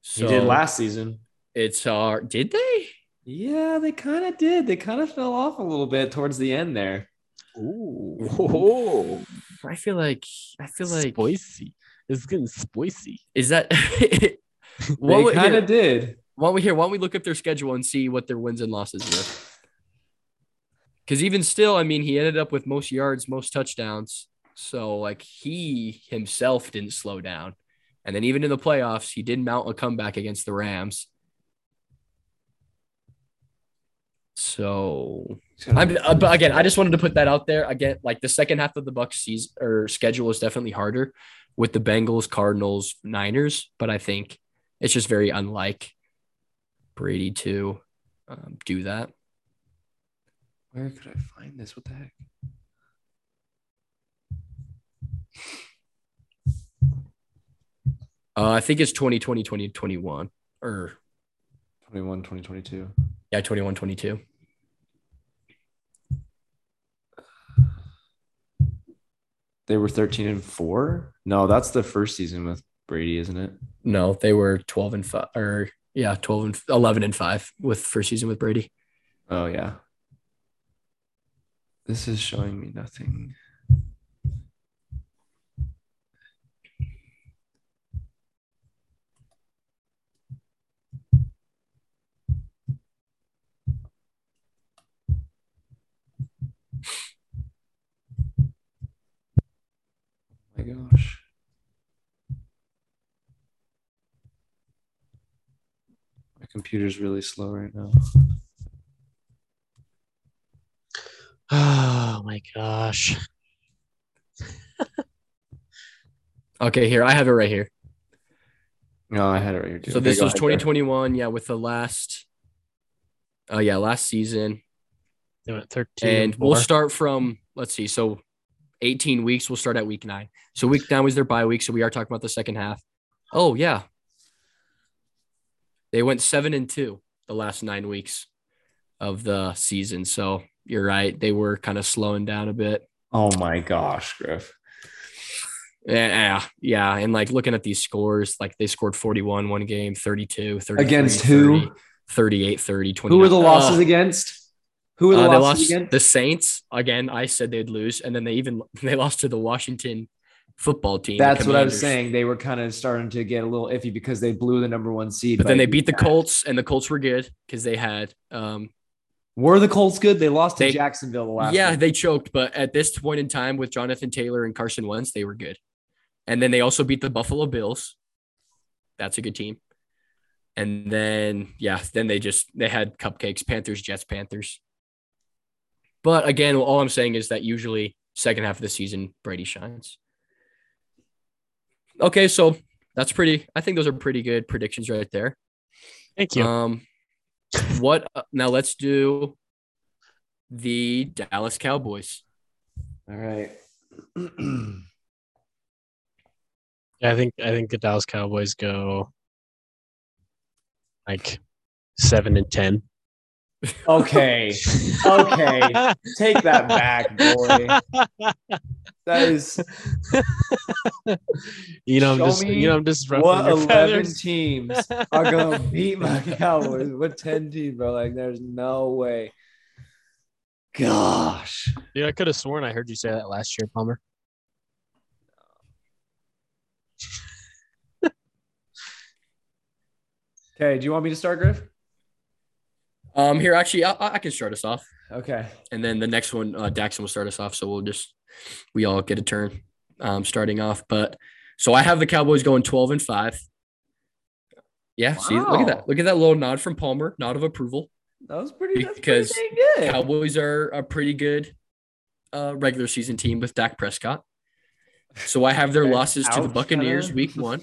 So He did last season. It's hard. Did they? Yeah, they kind of did. They kind of fell off a little bit towards the end there. Ooh. I feel like I feel like spicy. It's getting spicy. is that [laughs] what they kind of did. why don't we here? Why don't we look up their schedule and see what their wins and losses were? Because even still, I mean, he ended up with most yards, most touchdowns. So like he himself didn't slow down, and then even in the playoffs, he did mount a comeback against the Rams. So I'm, uh, but again, I just wanted to put that out there. Again, like the second half of the Bucs season or schedule is definitely harder with the Bengals, Cardinals, Niners, but I think it's just very unlike Brady to um, do that. Where could I find this? What the heck? Uh, I think it's 2020, 2021 or 21, 2022. Yeah, 21, 22. They were 13 and 4. No, that's the first season with Brady, isn't it? No, they were 12 and 5 or yeah, 12 and 11 and 5 with first season with Brady. Oh, yeah. This is showing me nothing. My gosh. My computer's really slow right now. Oh my gosh. [laughs] Okay, here I have it right here. No, I had it right here. Too. So Okay, this was ahead, Garrett. 2021, yeah, with the last uh yeah, last season. They went 13 And we'll start from let's see, so 18 weeks, we'll start at week nine. So week nine was their bye week. So we are talking about the second half. Oh yeah. They went seven and two the last nine weeks of the season. So you're right. They were kind of slowing down a bit. Oh my gosh, Griff. Yeah, yeah. And like looking at these scores, like they scored 41 one game, 32, 33, Against who? 30, 38, 30, 29. Who were the losses Uh, against? Who were the uh, they lost against? the Saints again. I said they'd lose, and then they even [laughs] they lost to the Washington football team. That's what I was saying. They were kind of starting to get a little iffy because they blew the number one seed. But then they beat the. Colts, and the Colts were good because they had um Were the Colts good? They lost to Jacksonville the last. yeah week. they choked, but at this point in time with Jonathan Taylor and Carson Wentz, they were good. And then they also beat the Buffalo Bills. That's a good team. And then yeah, then they just they had cupcakes, Panthers, Jets, Panthers. But again, all I'm saying is that usually second half of the season Brady shines. Okay, so that's pretty. I think those are pretty good predictions right there. Thank you. Um, what uh, now? Let's do the Dallas Cowboys. All right. [clears throat] Yeah, I think I think the Dallas Cowboys go like seven and ten. Okay. Okay. Take that back, boy. That is you know, I'm Show just me you know, I'm just ruffling what your 11 feathers. teams are gonna [laughs] beat my Cowboys. What 10 teams, bro? Like, there's no way. Gosh. Dude, I could have sworn I heard you say that last year, Palmer. Okay, do you want me to start, Griff? Um, here actually, I, I can start us off, Okay. and then the next one, uh, Daxon will start us off. So we'll just we all get a turn, um, starting off. But So I have the Cowboys going 12 and 5. Yeah, see, look at that. Look at that little nod from Palmer, nod of approval. That was pretty. Because pretty good. Cowboys are a pretty good uh, regular season team with Dak Prescott. So I have their [laughs] losses to the Buccaneers week one.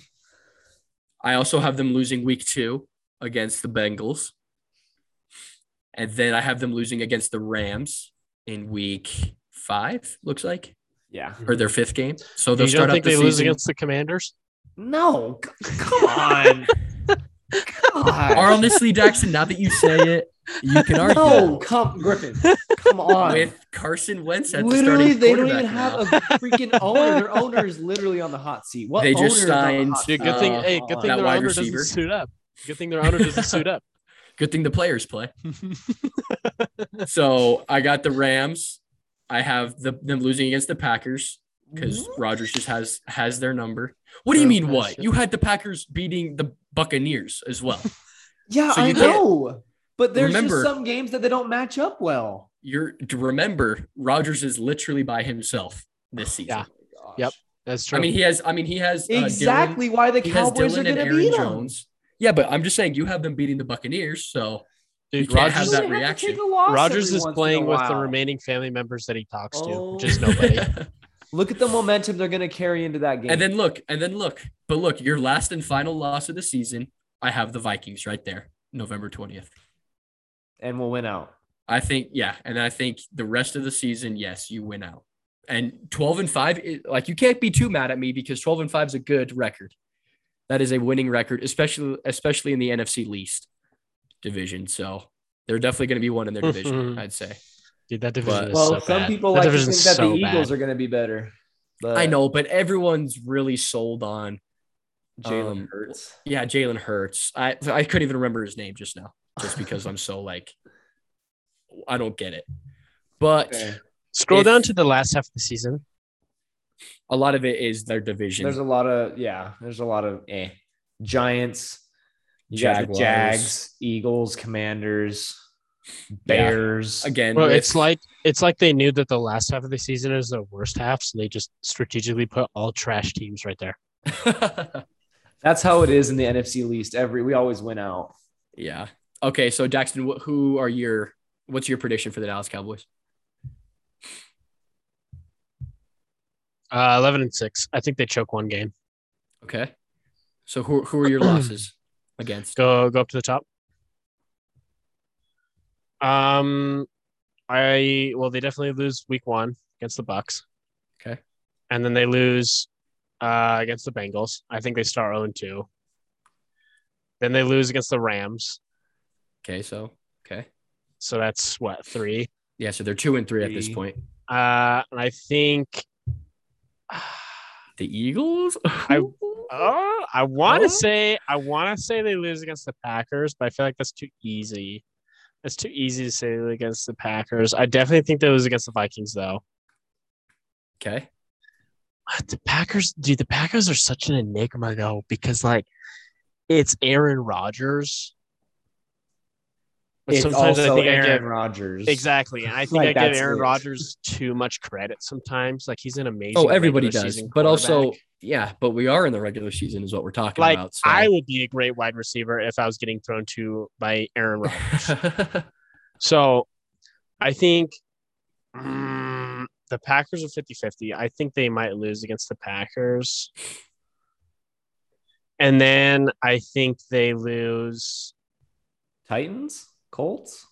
I also have them losing week two against the Bengals. And then I have them losing against the Rams in week five, looks like, yeah. or their fifth game. So they'll you start don't out think the they season. lose against the Commanders? No, c- come on. God. [laughs] Honestly, Jackson, now that you say it, you can argue No, come Griffin. Come on. with Carson Wentz at literally, the starting they don't even quarterback have a freaking owner. Their [laughs] owner is literally on the hot seat. What They just owner is on the signed- Dude, good thing. Uh, hey, good thing their owner receiver. doesn't suit up. Good thing their owner doesn't [laughs] suit up. Good thing the players play. [laughs] [laughs] so I got the Rams. I have the, them losing against the Packers because Rodgers just has has their number. What do you mean? What you had the Packers beating the Buccaneers as well? [laughs] Yeah, So I know. But there's Remember- just some games that they don't match up well. You're to remember Rodgers is literally by himself this season. Yeah. Yep. That's true. I mean he has. I mean he has uh, Dylan- exactly why the Cowboys are going to Aaron beat them. Jones. Yeah, but I'm just saying you have them beating the Buccaneers, so Dude, you can't Rodgers, have that reaction. take a loss Rodgers is playing with the remaining family members that he talks to, Oh. which is oh. nobody. [laughs] Look at the momentum they're going to carry into that game. And then look, and then look, but look, your last and final loss of the season, I have the Vikings right there, November 20th. and we'll win out. I think, yeah. And I think the rest of the season, yes, you win out. And 12 and 5, like you can't be too mad at me because 12 and 5 is a good record. That is a winning record, especially especially in the NFC least division. So they're definitely going to be one in their division, I'd say. Dude, that division But- is Well, so some bad. people that like to think that so the Eagles bad. are going to be better. But I know, but everyone's really sold on Jalen um, Hurts. Yeah, Jalen Hurts. I I couldn't even remember his name just now, just because I'm so like, I don't get it. But Okay. Scroll if- down to the last half of the season. A lot of it is their division. There's a lot of yeah. There's a lot of eh. Giants, you got Jaguars. Jags, Eagles, Commanders, Yeah. Bears. Again, Well, with- it's like it's like they knew that the last half of the season is the worst half, so they just strategically put all trash teams right there. [laughs] That's how it is in the NFC least. Every we always win out. yeah. Okay, so Jackson, who are your what's your prediction for the Dallas Cowboys? Uh, Eleven and six. I think they choke one game. Okay, so who who are your [clears throat] losses against? Go go up to the top. Um, I well, they definitely lose week one against the Bucs. Okay. and then they lose uh, against the Bengals. I think they start 0 2. Then they lose against the Rams. Okay, so okay, So that's what, three? yeah, so they're two and three, at this point. Uh, and I think [sighs] The Eagles. I- oh, [laughs] I want to Oh. say I want to say they lose against the Packers, but I feel like that's too easy. It's too easy to say against the Packers. I definitely think they lose against the Vikings though. okay, Uh, The Packers, dude, the Packers are such an enigma though because like it's Aaron Rodgers. But It's sometimes I think I Aaron give Rodgers. exactly, and I think Like, I give Aaron. Rodgers too much credit sometimes. Like he's an amazing. oh, everybody does, but also yeah, but we are in the regular season, is what we're talking like about. So. I would be a great wide receiver if I was getting thrown to by Aaron [laughs] Rodgers. So I think mm, the Packers are 50 50. I think they might lose against the Packers. And then I think they lose. Titans, Colts.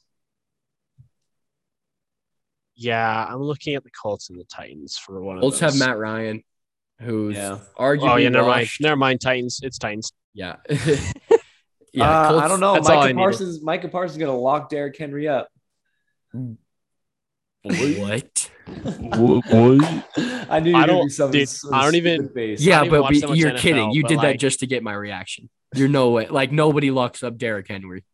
Yeah, I'm looking at the Colts and the Titans for one of Colts those. have Matt Ryan, who's Yeah. arguably Oh, yeah, never mind. washed. Never mind. Titans. It's Titans. Yeah. [laughs] [laughs] Yeah, uh, Colts- I don't know. that's all I Micah needed. Parsons. Micah Parsons is gonna lock Derrick Henry up. What? [laughs] I knew you I were gonna don't- do something. dude, some I don't even- stupid face. Yeah, don't even but watch we, that much you're NFL, kidding. You but, did that just to get my reaction. You're no way. Like nobody locks up Derrick Henry.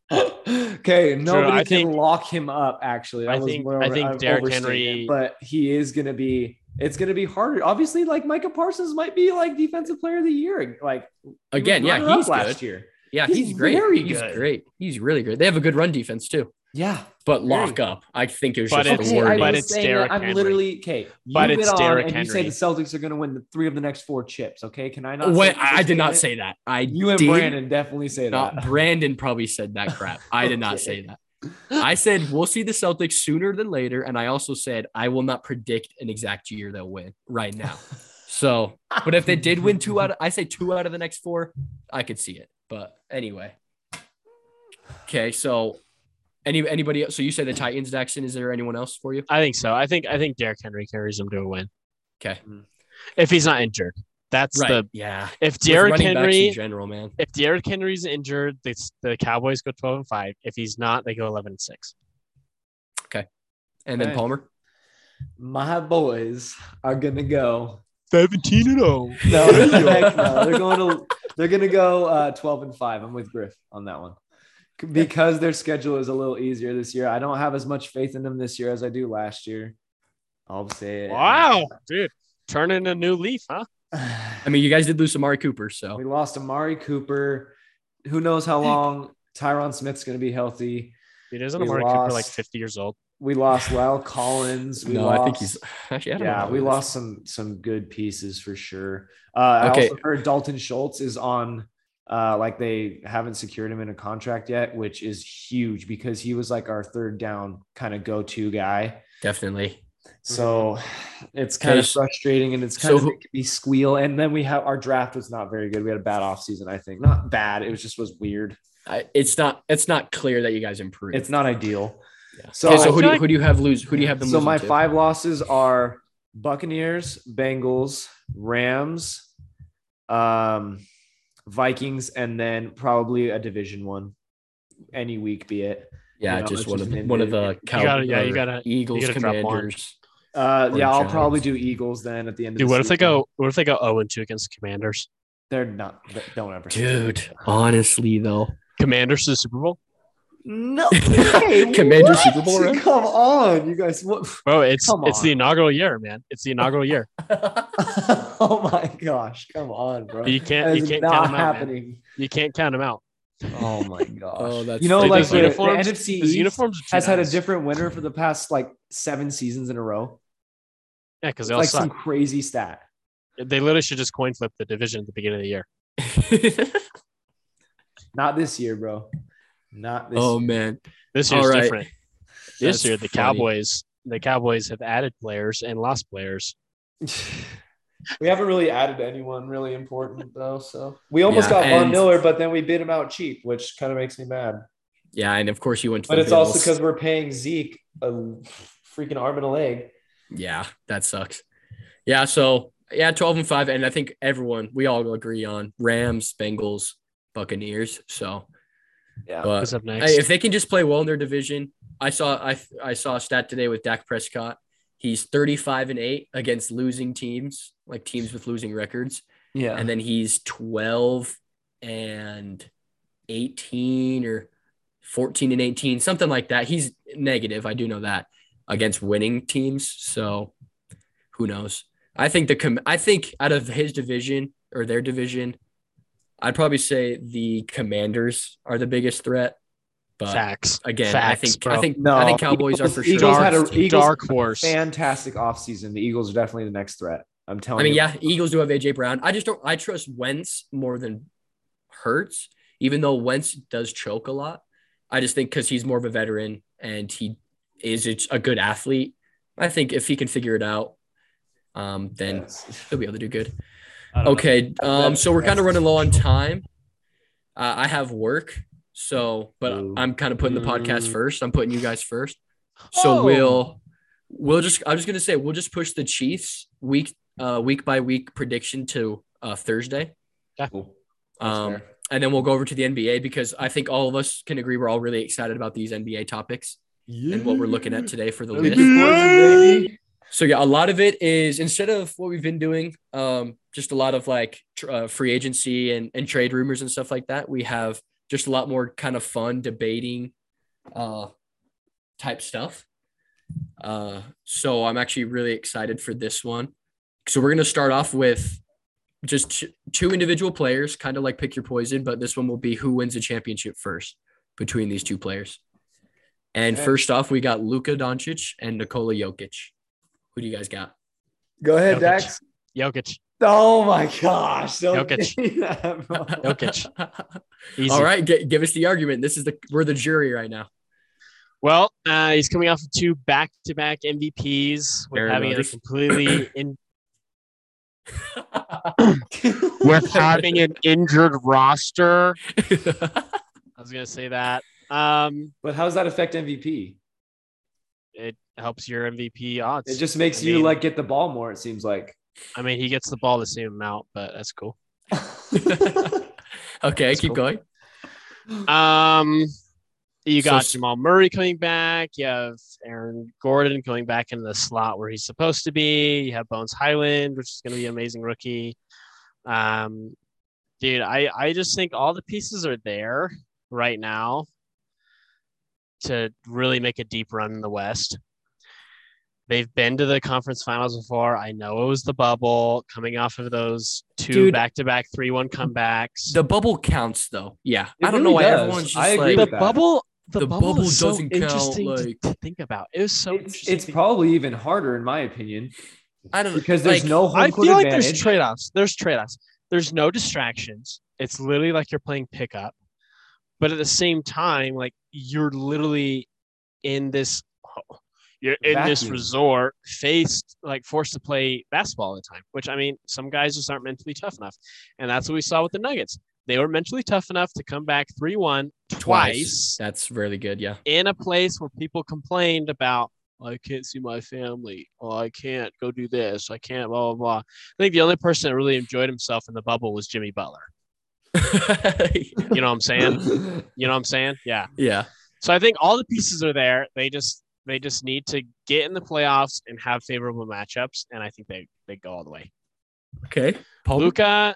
Okay, nobody I can think- lock him up. Actually, I That was think- more I think I'm Derrick Henry- but he is going to be. It's going to be harder. Obviously, like Micah Parsons might be like defensive player of the year. Like he Again, yeah, he's last good. year. Yeah, He's he's, great. very he's good. great. He's really great. They have a good run defense too. Yeah. but lock up. I think it was But just it's- the Okay, I wording. but it's saying that I'm Henry. literally okay. You But get it's on Derrick and you say the Celtics are going to win the three of the next four chips. Okay, can I not? Wait, that I did not statement? say that. I You and did Brandon definitely say not. that. Brandon probably said that crap. I did not say that. I said we'll see the Celtics sooner than later, and I also said I will not predict an exact year they'll win right now. So, but if they did win two out, of, I say two out of the next four, I could see it. But anyway, okay. So, any anybody? else? So you say the Titans, Daxton? Is there anyone else for you? I think so. I think I think Derrick Henry carries them to a win Okay, if he's not injured. That's right. the yeah, if With Derrick Henry in general, man. if Derrick Henry's injured, the the Cowboys go twelve and five. If he's not, they go eleven and six. Okay. And then Okay. Palmer. My boys are gonna go. Seventeen and oh. zero. No, [laughs] heck no. They're going to. They're gonna go uh, twelve and five. I'm with Griff on that one because their schedule is a little easier this year. I don't have as much faith in them this year as I do last year. I'll say it. Wow, dude, turning a new leaf, huh? [sighs] I mean, you guys did lose Amari Cooper, so We lost Amari Cooper. Who knows how long Tyron Smith's going to be healthy? Dude, isn't We Amari Cooper like lost- fifty years old? We lost La'el Collins. We no, lost, I think he's [laughs] actually. I don't yeah, know. we lost some some good pieces for sure. Uh, I Okay. also heard Dalton Schultz is on. Uh, like they haven't secured him in a contract yet, which is huge because he was like our third down kind of go-to guy. definitely. So it's kind of frustrating and it's so kind of who- making me squeal. And then we have our draft was not very good. We had a bad offseason, I think. Not bad. It was just was weird. I, it's not. It's not clear that you guys improved. It's not ideal. Yeah. So okay, so who do, like- who do you have lose? Who do you have them? So my to? five losses are Buccaneers, Bengals, Rams, um, Vikings, and then probably a division one. Any week be it. Yeah, you know, just one just of an one of the individual- Cow- gotta- yeah, you gotta- you Eagles, gotta. Commanders. Uh, Or yeah, I'll Giants. probably do Eagles then at the end of Dude, the what if they go? What if they go zero and two against the Commanders? They're not. they- Don't ever. Dude, honestly though, Commanders to the Super Bowl, No. [laughs] Hey, Commander what? Super Bowl run? Come on, you guys. What? bro. It's Come it's the inaugural year, man. It's the inaugural year. [laughs] oh my gosh! Come on, bro. You can't That you can't count them out. Man. You can't count them out. Oh my [laughs] gosh. Oh, that's you know, funny. like Those the, the NFC East uniforms are too has had a different winner for the past like seven seasons in a row. Yeah, because It's they all like suck. some crazy stat. They literally should just coin flip the division at the beginning of the year. Not this year, bro. Not this. oh year. man, This All year's right. different. This That's year, the funny. Cowboys, the Cowboys have added players and lost players. [laughs] we haven't really added anyone really important though. So we almost Yeah, got Von Miller, but then we bid him out cheap, which kind of makes me mad. Yeah, and of course you went to But the it's also because we're paying Zeke a freaking arm and a leg. Yeah, that sucks. Yeah, so yeah, 12 and 5. And I think everyone, we all agree on Rams, Bengals, Buccaneers. So Yeah. but up next? hey, if they can just play well in their division, I saw I I saw a stat today with Dak Prescott. He's 35 and 8 against losing teams, like teams with losing records. yeah. And then he's 12 and 18 or 14 and 18, something like that. He's negative. I do know that against winning teams. So who knows? I think the com- I think out of his division or their division, I'd probably say the Commanders are the biggest threat. But Facts. again, I think bro. I think No, I think Cowboys are for sure. Eagles had a- dark, Eagles- dark horse. fantastic offseason. The Eagles are definitely the next threat. I'm telling you. I mean, you. yeah, Eagles do have AJ Brown. I just don't. I trust Wentz more than Hurts, even though Wentz does choke a lot. I just think because he's more of a veteran and he is a- a good athlete. I think if he can figure it out, um, then Yes. he'll be able to do good. I don't know. Okay, um, so we're kind of running low on time. Uh, I have work, so but Ooh. I'm kind of putting the podcast Mm. first. I'm putting you guys first. So Oh. we'll we'll just I'm just gonna say we'll just push the Chiefs week uh week by week prediction to uh Thursday. Cool. Um fair. and then we'll go over to the NBA because I think all of us can agree we're all really excited about these NBA topics and what we're looking at today for the Let's list. Get poison, baby. So yeah, a lot of it is instead of what we've been doing, um, just a lot of like tr- uh, free agency and, and trade rumors and stuff like that. We have just a lot more kind of fun debating, uh, type stuff. Uh, so I'm actually really excited for this one. So we're gonna start off with just t- two individual players, kind of like pick your poison, but this one will be who wins the championship first between these two players. And Okay. first off, we got Luka Doncic and Nikola Jokic. Who do you guys got? Go ahead, Jokic. Dax. Jokic. Oh my gosh. Don't Jokic. [laughs] give me that, bro. Jokic. [laughs] Easy. All right, gi- give us the argument. This is the we're the jury right now. Well, uh, he's coming off of two back-to-back MVPs with Aaron having a completely [coughs] in [coughs] with having an injured roster. [laughs] I was gonna say that. Um, But how does that affect MVP? it helps your MVP odds. It just makes I you mean- like get the ball more, it seems like. I mean, he gets the ball the same amount, but that's cool. [laughs] [laughs] okay, That's keep cool. going. Um, you got s- Jamal Murray coming back. You have Aaron Gordon going back into the slot where he's supposed to be. You have Bones Hyland, which is going to be an amazing rookie. Um, dude, I I just think all the pieces are there right now to really make a deep run in the West. They've been to the conference finals before. I know it was the bubble coming off of those two back-to-back 3-1 comebacks. The bubble counts though. Yeah. It I don't know why does. everyone's just I agree like with the that. bubble the, The bubble, bubble is so doesn't count, interesting to- like- to, think about. It was so It's, interesting. it's probably even harder, in my opinion, I don't know. because there's like, no home I court feel like advantage. there's trade-offs. There's trade-offs. There's no distractions. It's literally like you're playing pickup, but at the same time, like you're literally in this. You're in this resort, faced like forced to play basketball all the time. Which I mean, some guys just aren't mentally tough enough, and that's what we saw with the Nuggets. They were mentally tough enough to come back three-one twice That's really good. Yeah. in a place where people complained about "Oh, I can't see my family. Oh, I can't go do this. I can't blah blah blah. I think the only person that really enjoyed himself in the bubble was Jimmy Butler. [laughs] You know what I'm saying? You know what I'm saying? Yeah. yeah. So I think all the pieces are there. They just they just need to get in the playoffs and have favorable matchups, and I think they they go all the way. Okay. Paul. Luka,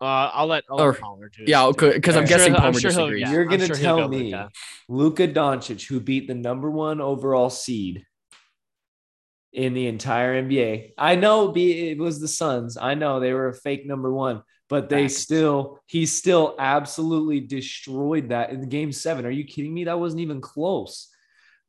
uh, I'll let I'll Or- let Palmer do. yeah, thing. because I'm, I'm sure guessing he'll- I'm Palmer sure disagrees. yeah, You're I'm gonna sure tell go me Luka. Luka Doncic, who beat the number one overall seed in the entire NBA. I know it was the Suns. I know they were a fake number one, but they Facts. still he still absolutely destroyed that in game seven. Are you kidding me? That wasn't even close.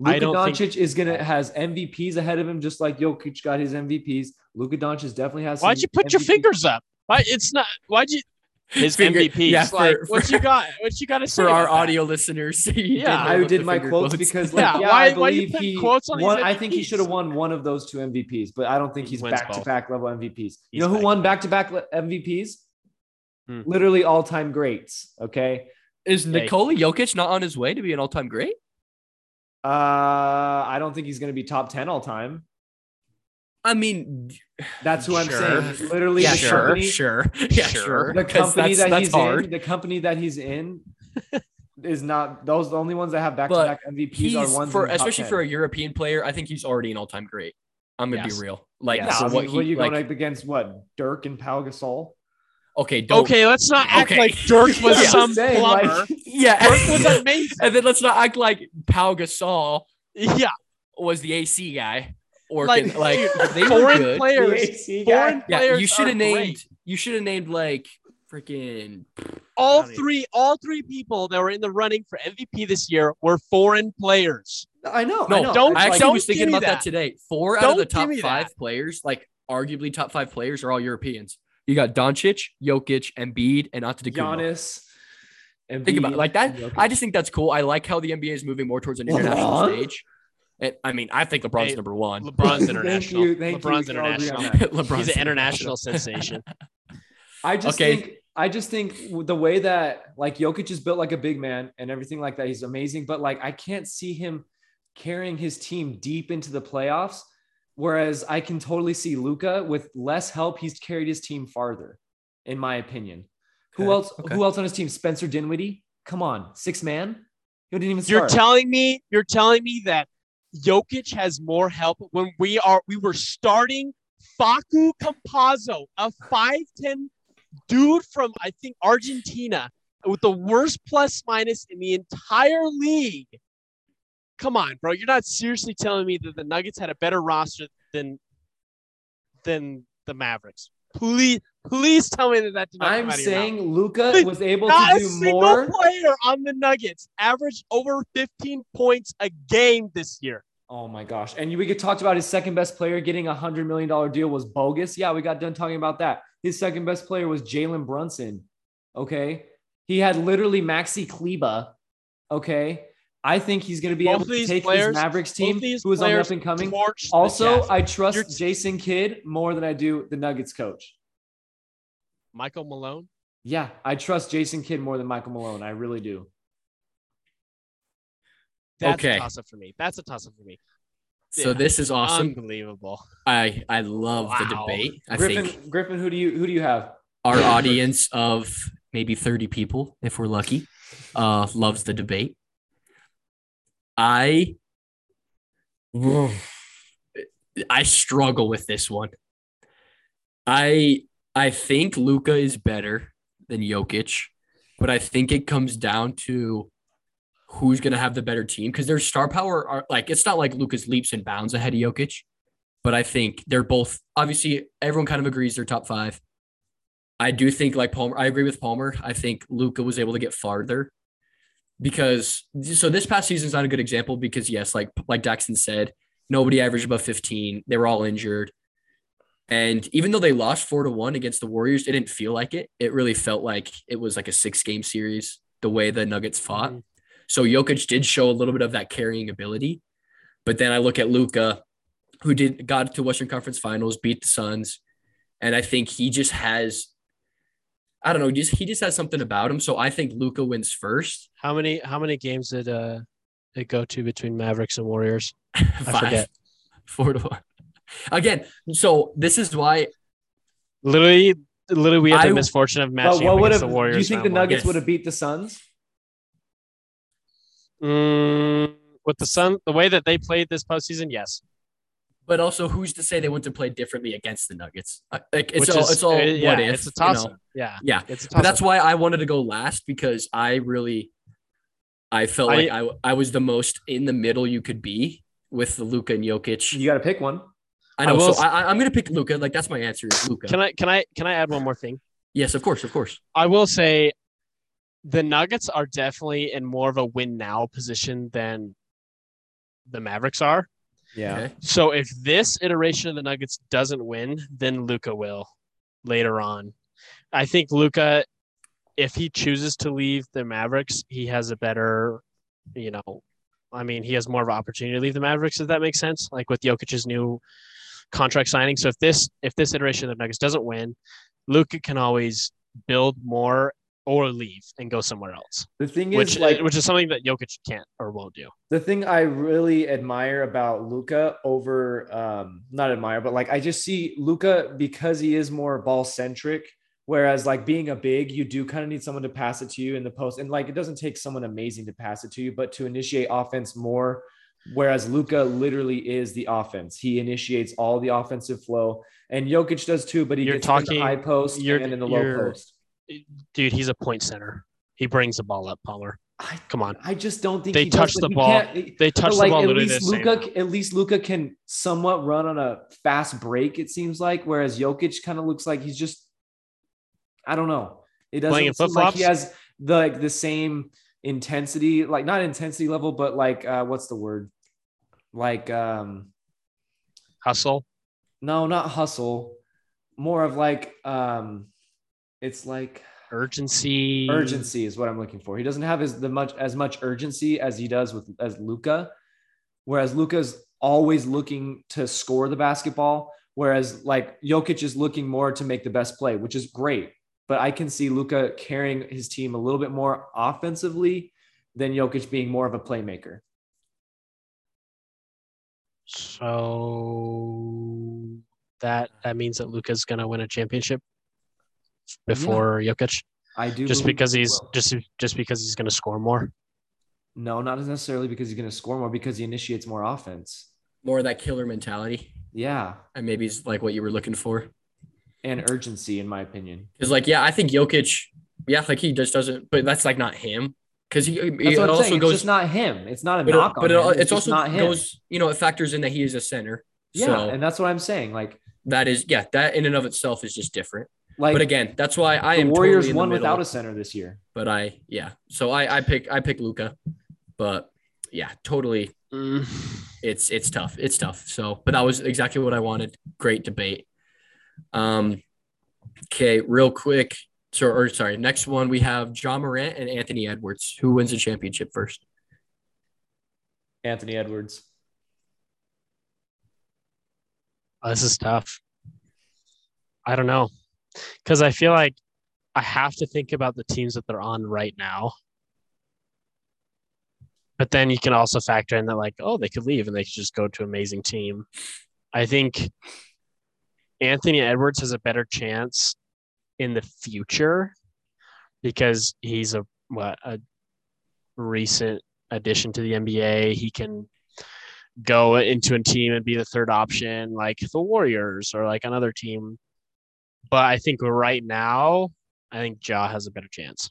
I Luka Doncic think- is gonna has MVPs ahead of him, just like Jokic got his MVPs. Luka Doncic definitely has. Why'd you put your fingers up? Why it's not? Why'd you? His [laughs] Finger- MVPs. yeah, like for- what you got? What you got to say For our about that? audio listeners, [laughs] Yeah, I did my finger quotes because, like, Yeah, yeah, why- I why you believe put he quotes on his won. I think he should have won one of those two MVPs, but I don't think He he's back to back level MVPs. You know who back. won back to back MVPs? Hmm. Literally all time greats. Okay. is Yeah. Nikola Jokic not on his way to be an all-time great? Uh, I don't think he's going to be top 10 all time. I mean, That's who I'm Sure. saying. Literally, yeah, the sure, company, sure, [laughs] yeah, Sure. sure. the 'Cause company that's, that that's he's hard. in, the company that he's in [laughs] is not those. The only ones that have back to back MVPs are ones for in the top especially 10. for a European player. I think he's already an all-time great. I'm gonna Yes. be real. Like Yes. for Yeah, I what he what are you like, going up against? What Dirk and Pau Gasol? Okay, don't. Okay, let's not act Okay. like Dirk [laughs] was Yeah, some saying, like- plumber. Yeah, Dirk was amazing. and then let's not act like Pau Gasol yeah, was the AC guy. Or like, like, dude, they were foreign good. players. The AC Foreign guy. Yeah, players. you should have named. great. You should have named like freaking. all I mean- three. All three people that were in the running for MVP this year were foreign players. I know. I No, know. don't- It's I actually like- don't was thinking about that. that. today. Four out of the top five that. players, like arguably top five players, are all Europeans. You got Doncic, Jokic, Embiid, and Antetokounmpo. Giannis. And Think about it like that. Jokic. I just think that's cool. I like how the NBA is moving more towards an international LeBron? stage. And, I mean, I think LeBron's Hey, number one. LeBron's international. Thank international. you, thank you. LeBron's We can all agree on international. LeBron's He's an international sensation. I just Okay. think I just think the way that like Jokic is built like a big man and everything like that, he's amazing. But like I can't see him carrying his team deep into the playoffs. Whereas I can totally see Luka with less help, he's carried his team farther, in my opinion. Who Okay, else? okay. Who else on his team? Spencer Dinwiddie. Come on, six man. He didn't even Start. You're telling me you're telling me that Jokic has more help when we are we were starting Facu Campazzo, a 5'10 dude from I think Argentina with the worst plus minus in the entire league. Come on, bro. You're not seriously telling me that the Nuggets had a better roster than than the Mavericks. Please, please tell me that that did not I'm out of your mouth. saying Luka was able Not to a do single more. player on the Nuggets averaged over 15 points a game this year. Oh my gosh. And we get talked about his second best player getting a hundred million dollar deal was bogus. Yeah, we got done talking about that. His second best player was Jalen Brunson. Okay. He had literally Maxi Kleber. Okay. I think he's going to be Both able to these take players- his Mavericks team, these who is on the up and coming. Also, I trust You're- Jason Kidd more than I do the Nuggets coach. Michael Malone. Yeah, I trust Jason Kidd more than Michael Malone. I really do. That's Okay. a toss up for me. That's a toss up for me. So Yeah. this is awesome. Unbelievable. I I love the debate. I Griffin, think Griffin, who do you who do you have? our audience of maybe 30 people, if we're lucky, uh, loves the debate. I [sighs] I struggle with this one. I I think Luka is better than Jokic, but I think it comes down to who's gonna have the better team because their star power are like it's not like Luka's leaps and bounds ahead of Jokic, but I think they're both obviously everyone kind of agrees they're top five. I do think like Palmer, I agree with Palmer. I think Luka was able to get farther because so this past season's not a good example because yes, like like Daxton said, nobody averaged above 15. They were all injured. And even though they lost four to one against the Warriors, it didn't feel like it. It really felt like it was like a six game series, the way the Nuggets fought. Mhm. So Jokic did show a little bit of that carrying ability. But then I look at Luka, who did got to Western Conference Finals, beat the Suns, and I think he just has, I don't know, just he just has something about him. So I think Luka wins first. How many how many games did uh it go to between Mavericks and Warriors? [laughs] Five, forget. four to one. Again, so this is why Literally, literally, we had the I- misfortune of matching what up would against have? the Warriors. Do you think the. Nuggets would have beat the Suns? Mm, with the Sun, the way that they played this postseason, yes. But also, who's to say they wouldn't have played differently against the Nuggets? Uh, Like it's Which all is- it's all uh, what yeah, if. It's a you know? up. Yeah, Yeah, it's a but toss that's why I wanted to go last because I really, I felt I- like I I was the most in the middle you could be with the Luka and Jokic. You got to pick one. I I know, will so s- I, I- I'm gonna pick Luka. Like that's my answer, is Luka. Can I can I can I add one more thing? yes, of course, of course. I will say the Nuggets are definitely in more of a win now position than the Mavericks are. Yeah. Okay. So if this iteration of the Nuggets doesn't win, then Luka will later on. I think Luka, if he chooses to leave the Mavericks, he has a better, you know, I mean, he has more of an opportunity to leave the Mavericks. If that makes sense, like with Jokic's new contract signing. So if this if this iteration of the Nuggets doesn't win, Luka can always build more or leave and go somewhere else, The thing is, which like, which is something that Jokic can't or won't do. the thing I really admire about Luka over um not admire, but like I just see Luka because he is more ball centric. Whereas like being a big, you do kind of need someone to pass it to you in the post. And like it doesn't take someone amazing to pass it to you, but to initiate offense more. Whereas Luka literally is the offense. He initiates all the offensive flow. And Jokic does too, but he You're gets in the high post and in the low post. Dude, he's a point center. He brings the ball up, Palmer. I, Come on. I just don't think They he touch the ball. They touch like the ball at least. Luka, at least Luka can somewhat run on a fast break. It seems like, whereas Jokic kind of looks like he's just, I don't know. It doesn't Playing seem like he has the like the same intensity, like not intensity level, but like uh, what's the word? Like um, Hustle. no, not hustle. More of like um, it's like Urgency. urgency is what I'm looking for. He doesn't have as the much as much urgency as he does with as Luka, whereas Luka's always looking to score the basketball, whereas like Jokic is looking more to make the best play, which is great. But I can see Luka carrying his team a little bit more offensively than Jokic being more of a playmaker. So that that means that Luka's gonna win a championship before Jokic, I do just because he's will. just just because he's gonna score more. no, not necessarily because he's going to score more, because he initiates more offense. More of that killer mentality, Yeah, and maybe it's like what you were looking for. and urgency, in my opinion. Because like, yeah, I think Jokic, yeah, like he just doesn't, but that's like not him. Because he, he That's what I'm also saying. goes it's just not him. It's not a but, knock it, but on it, him. it's, just also not him. goes, you know, it factors in that he is a center. Yeah, so, and that's what I'm saying. Like that is yeah, that in and of itself is just different. Like but again, that's why I the am Warriors totally won middle, without a center this year. But I yeah, so I I pick I pick Luka, but yeah, totally. Mm, It's it's tough. It's tough. So, but that was exactly what I wanted. Great debate. Um, okay, real quick. So, or sorry, next one we have Ja Morant and Anthony Edwards. Who wins the championship first? Anthony Edwards. oh, this is tough. I don't know, because I feel like I have to think about the teams that they're on right now. But then you can also factor in that, like, oh, they could leave and they could just go to an amazing team. I think Anthony Edwards has a better chance in the future because he's a what a recent addition to the NBA. He can go into a team and be the third option, like the Warriors or like another team. But I think right now, I think Ja has a better chance.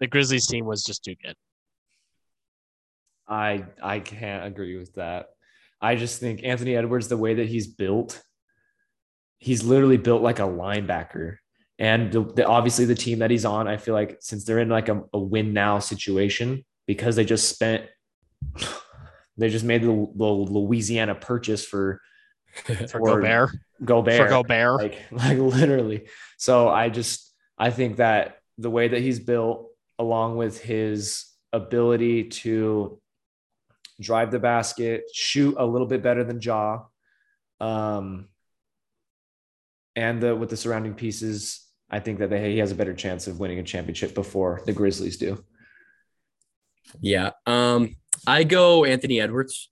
The Grizzlies team was just too good. I I can't agree with that. I just think Anthony Edwards, the way that he's built, he's literally built like a linebacker. And the, the, obviously the team that he's on, I feel like since they're in like a, a win now situation because they just spent, [sighs] they just made the, the Louisiana purchase for [laughs] For Or Gobert. Gobert, For Gobert. like [laughs] like literally. So I just I think that the way that he's built, along with his ability to drive the basket, shoot a little bit better than Ja, um, and the with the surrounding pieces, I think that they, he has a better chance of winning a championship before the Grizzlies do. Yeah. Um, I go Anthony Edwards.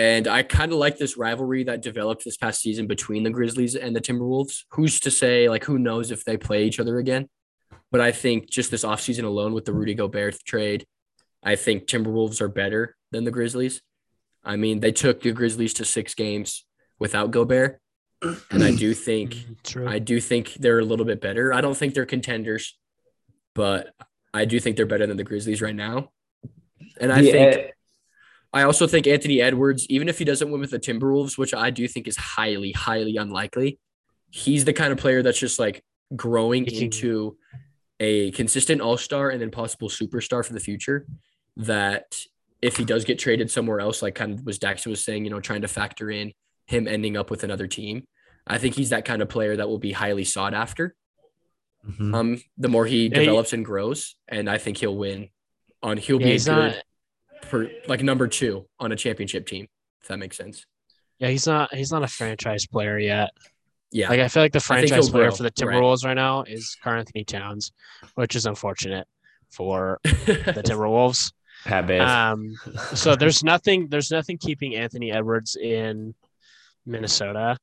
And I kind of like this rivalry that developed this past season between the Grizzlies and the Timberwolves. Who's to say, like, who knows if they play each other again? But I think just this offseason alone with the Rudy Gobert trade, I think Timberwolves are better than the Grizzlies. I mean, they took the Grizzlies to six games without Gobert. And I do [clears throat] think mm, True. I do think they're a little bit better. I don't think they're contenders, but I do think they're better than the Grizzlies right now. And I The, think I also think Anthony Edwards, even if he doesn't win with the Timberwolves, which I do think is highly, highly unlikely, he's the kind of player that's just like growing into a consistent all star and then possible superstar for the future. That if he does get traded somewhere else, like kind of was Dax was saying, you know, trying to factor in him ending up with another team, I think he's that kind of player that will be highly sought after. mhm. Um, the more he Yeah, he- develops and grows, and I think he'll win. On he'll Yeah, be a he's good not. For like number two on a championship team, if that makes sense. Yeah, he's not. He's not a franchise player yet. Yeah. Like I feel like the franchise player grow, for the. Timberwolves right now is Karl-Anthony Towns, which is unfortunate for [laughs] the Timberwolves. Pat Bev. Um, so there's nothing. There's nothing keeping Anthony Edwards in Minnesota.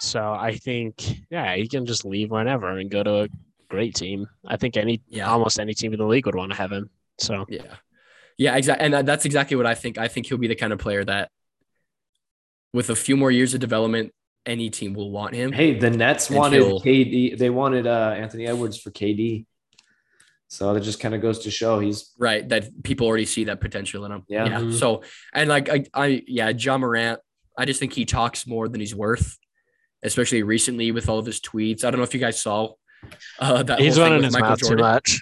So I think, yeah, he can just leave whenever and go to a great team. I think any, Yeah. almost any team in the league would want to have him. So yeah. Yeah, exactly. And that- that's exactly what I think. I think he'll be the kind of player that with a few more years of development, any team will want him. Hey, the Nets wanted he'll- KD. They wanted uh, Anthony Edwards for KD. So that just kind of goes to show he's Right. That people already see that potential in him. Yeah. Yeah. Mhm. So and like I, I yeah, Ja Morant, I just think he talks more than he's worth, especially recently with all of his tweets. I don't know if you guys saw uh that he's running with his Michael mouth too Jordan. much.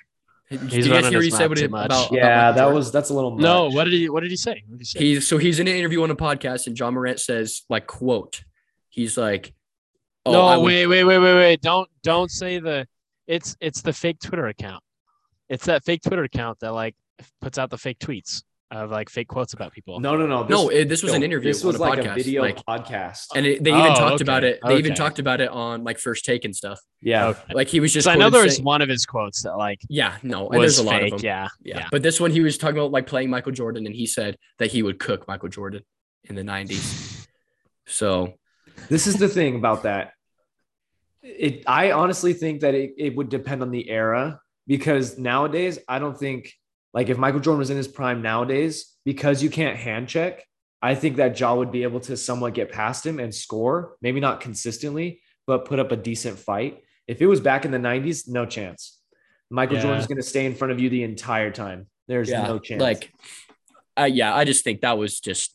Did He's you guys hear what he said what too it- much. about, about yeah. Michael That was that's a little much. No, what did he? What did he say? What did he say? He's so he's in an interview on a podcast, and Ja Morant says, like, quote, he's like, "Oh, no, I would- wait, wait, wait, wait, wait! Don't don't say the. It's it's the fake Twitter account. It's that fake Twitter account that like puts out the fake tweets of like fake quotes about people. No, no, no. no, it, this was an interview. This was on a like podcast, a video like, podcast. and it, they even Oh, talked okay, about it. They even talked about it on like first take and stuff. yeah. Okay. Like he was just. I know quoted there's saying- one of his quotes that like Yeah, no, and there's a lot fake. of them. Yeah, Yeah. yeah. but this one he was talking about like playing Michael Jordan, and he said that he would cook Michael Jordan in the '90s. So This is the thing about that. It I honestly think that it, it would depend on the era because nowadays I don't think like if Michael Jordan was in his prime nowadays, because you can't hand check, I think that Ja would be able to somewhat get past him and score, maybe not consistently, but put up a decent fight. If it was back in the 90s, no chance. Michael Yeah. Jordan's going to stay in front of you the entire time. There's yeah, no chance. like, uh, yeah, I just think that was just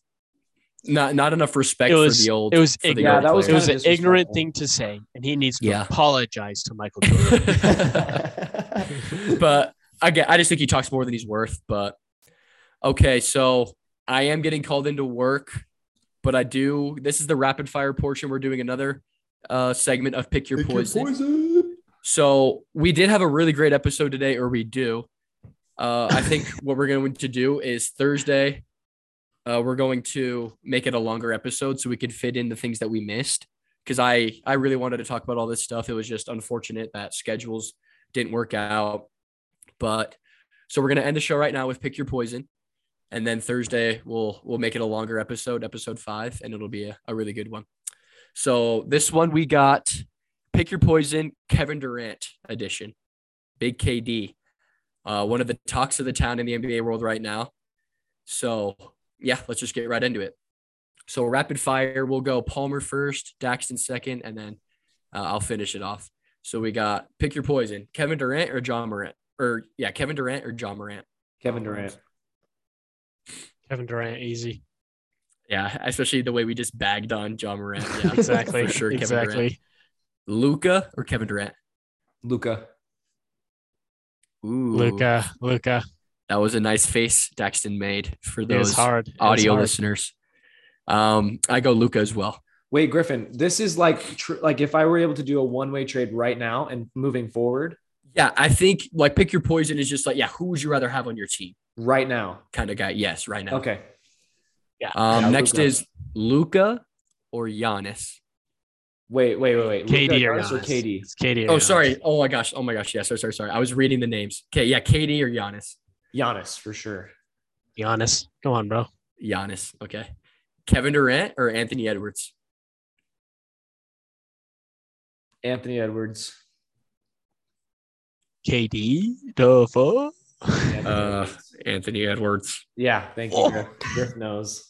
not not enough respect was- for the old. it was for the ignorant. old Yeah, that was It was an ignorant thing to say, and he needs to Yeah. apologize to Michael Jordan. [laughs] [laughs] but I get, I just think he talks more than he's worth. But okay, so I am getting called into work, but I do. This is the rapid fire portion. We're doing another uh, segment of pick your poison. So we did have a really great episode today, or we do. Uh, I think [laughs] what we're going to do is Thursday. Uh, we're going to make it a longer episode so we could fit in the things that we missed. Because I I really wanted to talk about all this stuff. It was just unfortunate that schedules didn't work out. But so we're gonna end the show right now with pick your poison, and then Thursday we'll we'll make it a longer episode, episode five, and it'll be a, a really good one. So this one we got pick your poison, Kevin Durant edition, big KD, uh, one of the talks of the town in the NBA world right now. So yeah, let's just get right into it. So rapid fire, we'll go Palmer first, Daxton second, and then uh, I'll finish it off. So we got pick your poison, Kevin Durant or Ja Morant, or yeah, Kevin Durant or Ja Morant. Kevin Durant. Kevin Durant, easy. Yeah, especially the way we just bagged on Ja Morant. [laughs] Yeah, Exactly. for sure. Kevin Durant. exactly. Luka or Kevin Durant. Luka. Ooh, Luka. Luka. That was a nice face Daxton made for those hard. Audio hard. listeners. Um, I go Luka as well. Wait, Griffin. This is like tr- like if I were able to do a one way trade right now and moving forward Yeah, I think like pick your poison is just like yeah, who would you rather have on your team? right now. Kind of guy. Yes, right now. Okay. Um, Yeah, next Luka. is Luka or Giannis. Wait, wait, wait, wait. KD Luka, or Giannis Giannis. KD? It's KD. or Oh, Giannis. sorry. Oh my gosh. Oh my gosh. Yeah. Sorry. Sorry. Sorry. I was reading the names. Okay. Yeah. KD or Giannis. Giannis for sure. Giannis. Come on, bro. Giannis. Okay. Kevin Durant or Anthony Edwards. Anthony Edwards. KD. The fuck? Uh, [laughs] Anthony Edwards. Yeah, thank you. Griff. Griff knows.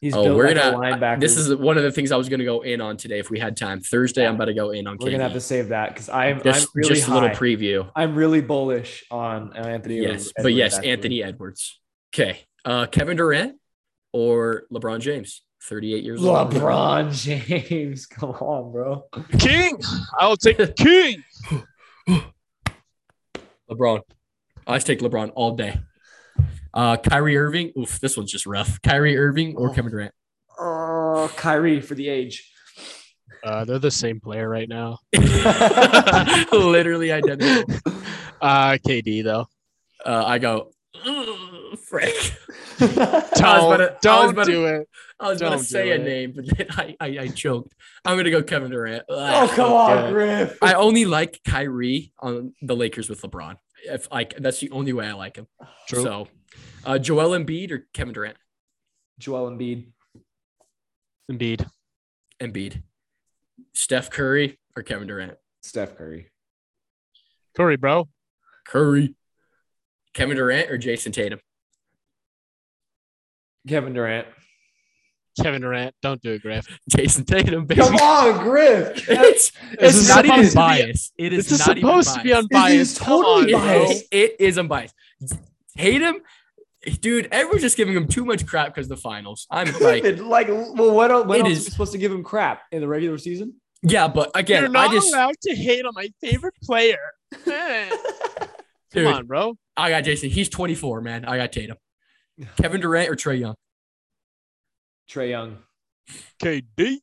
He's Oh, built we're like gonna. a linebacker. This is one of the things I was gonna go in on today if we had time. Thursday, I'm about to go in on. We're gonna have to save that because I'm just I'm really just a little preview. I'm really bullish on Anthony. Yes, Edwards, but yes, actually. Anthony Edwards. Okay. Uh, Kevin Durant or LeBron James. 38 years old. LeBron James. [laughs] Come on, bro. King. I'll take King. [laughs] LeBron. I take LeBron all day. Uh, Kyrie Irving. Oof, this one's just rough. Kyrie Irving or Oh. Kevin Durant. Oh, Kyrie for the age. Uh, they're the same player right now. [laughs] [laughs] Literally identical. Uh, KD though. Uh, I go. "Ugh, [laughs] Frick. [laughs] Don't, about to- don't about to- do it. I was going Don't to say a it. name, but then I, I, I choked. I'm going to go Kevin Durant. oh, Ugh. come on, Griff. I only like Kyrie on the Lakers with LeBron. If like that's the only way I like him. True. So, uh, Joel Embiid or Kevin Durant? Joel Embiid. Indeed. Embiid. Steph Curry or Kevin Durant? Steph Curry. Curry, bro. Curry. Kevin Durant or Jayson Tatum? Kevin Durant. Kevin Durant. Don't do it, Griff. [laughs] Jayson Tatum, baby. Come on, Griff. [laughs] It's, This it's is not even supposed to be- biased. It is This is not even supposed to be unbiased. It is Come totally on, bro. biased. It- it is unbiased. Tatum, dude, everyone's just giving him too much crap because the finals. I'm like, like, well, what else, what else is- are we supposed to give him crap in the regular season? yeah, but again, You're not I just, allowed to hate on my favorite player. [laughs] Dude, Come on, bro. I got Jayson. He's 24, man. I got Tatum. Kevin Durant or Trae Young? Trae Young. KD.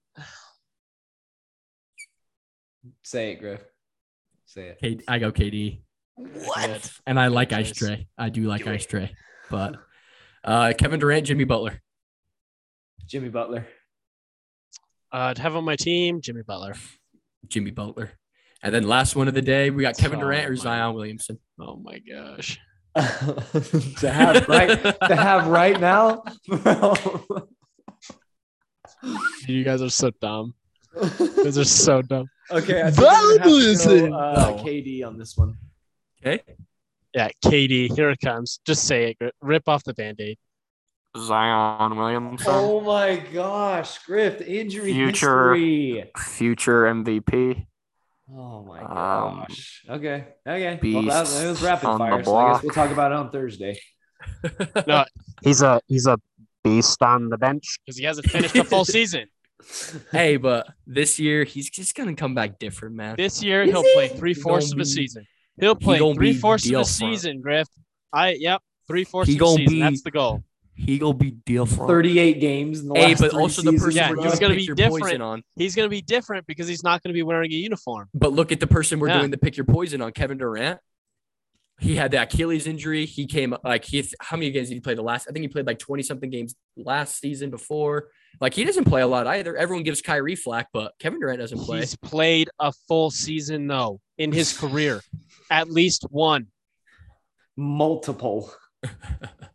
Say it, Griff. Say it. K- I go KD. What? And I like Ice Trae. I do like Do Ice Trae. But uh, Kevin Durant, Jimmy Butler. Jimmy Butler. Uh, to have on my team, Jimmy Butler. Jimmy Butler. And then last one of the day, we got Kevin Oh Durant or my- Zion Williamson. Oh my gosh. To have right to have right now. You guys are so dumb. You guys are so dumb. okay, I think I'm have to go, uh, No. KD on this one. Okay. Yeah, KD. Here it comes. Just say it. Rip off the band-aid. Zion Williamson, Oh my gosh, Griff, injury Future. history. future MVP. Oh my Um, gosh. okay, okay. Well, that, that was rapid fire. So I guess we'll talk about it on Thursday. [laughs] No, he's a he's a Beast on the bench. because he hasn't finished a full [laughs] season. Hey, but this year he's just gonna come back different, man. This year Is he'll he? play three fourths of a season. He'll play gonna three be fourths of a season, Griff. I yep, three fourths of a season. be- That's the goal. He gonna be deal for 38 games in the Hey, last but three also the person Yeah, we're he's gonna be different. on. He's gonna be different because he's not gonna be wearing a uniform. But look at the person we're Yeah. doing the pick your poison on, Kevin Durant. He had the Achilles injury. He came like he how many games did he play the last? I think he played like 20 something games last season before. Like he doesn't play a lot either. Everyone gives Kyrie flack, but Kevin Durant doesn't play. He's played a full season though in his career, at least one. multiple. [laughs]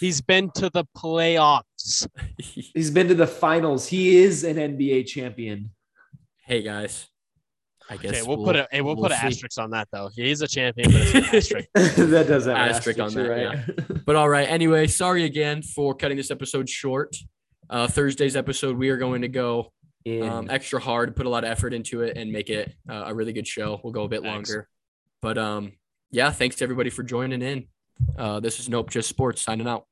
He's been to the playoffs. [laughs] He's been to the finals. He is an NBA champion. hey guys. I guess Okay, we'll, put a hey, we'll, put an see. asterisk on that though. He's a champion, but it's an [laughs] asterisk. that does have an Asterisk on that, right. [laughs] But all right. Anyway, sorry again for cutting this episode short. Uh, Thursday's episode, we are going to go um, extra hard, put a lot of effort into it, and make it uh, a really good show. We'll go a bit Thanks. longer. But um, yeah, thanks to everybody for joining in. Uh, this is Nope Just Sports signing out.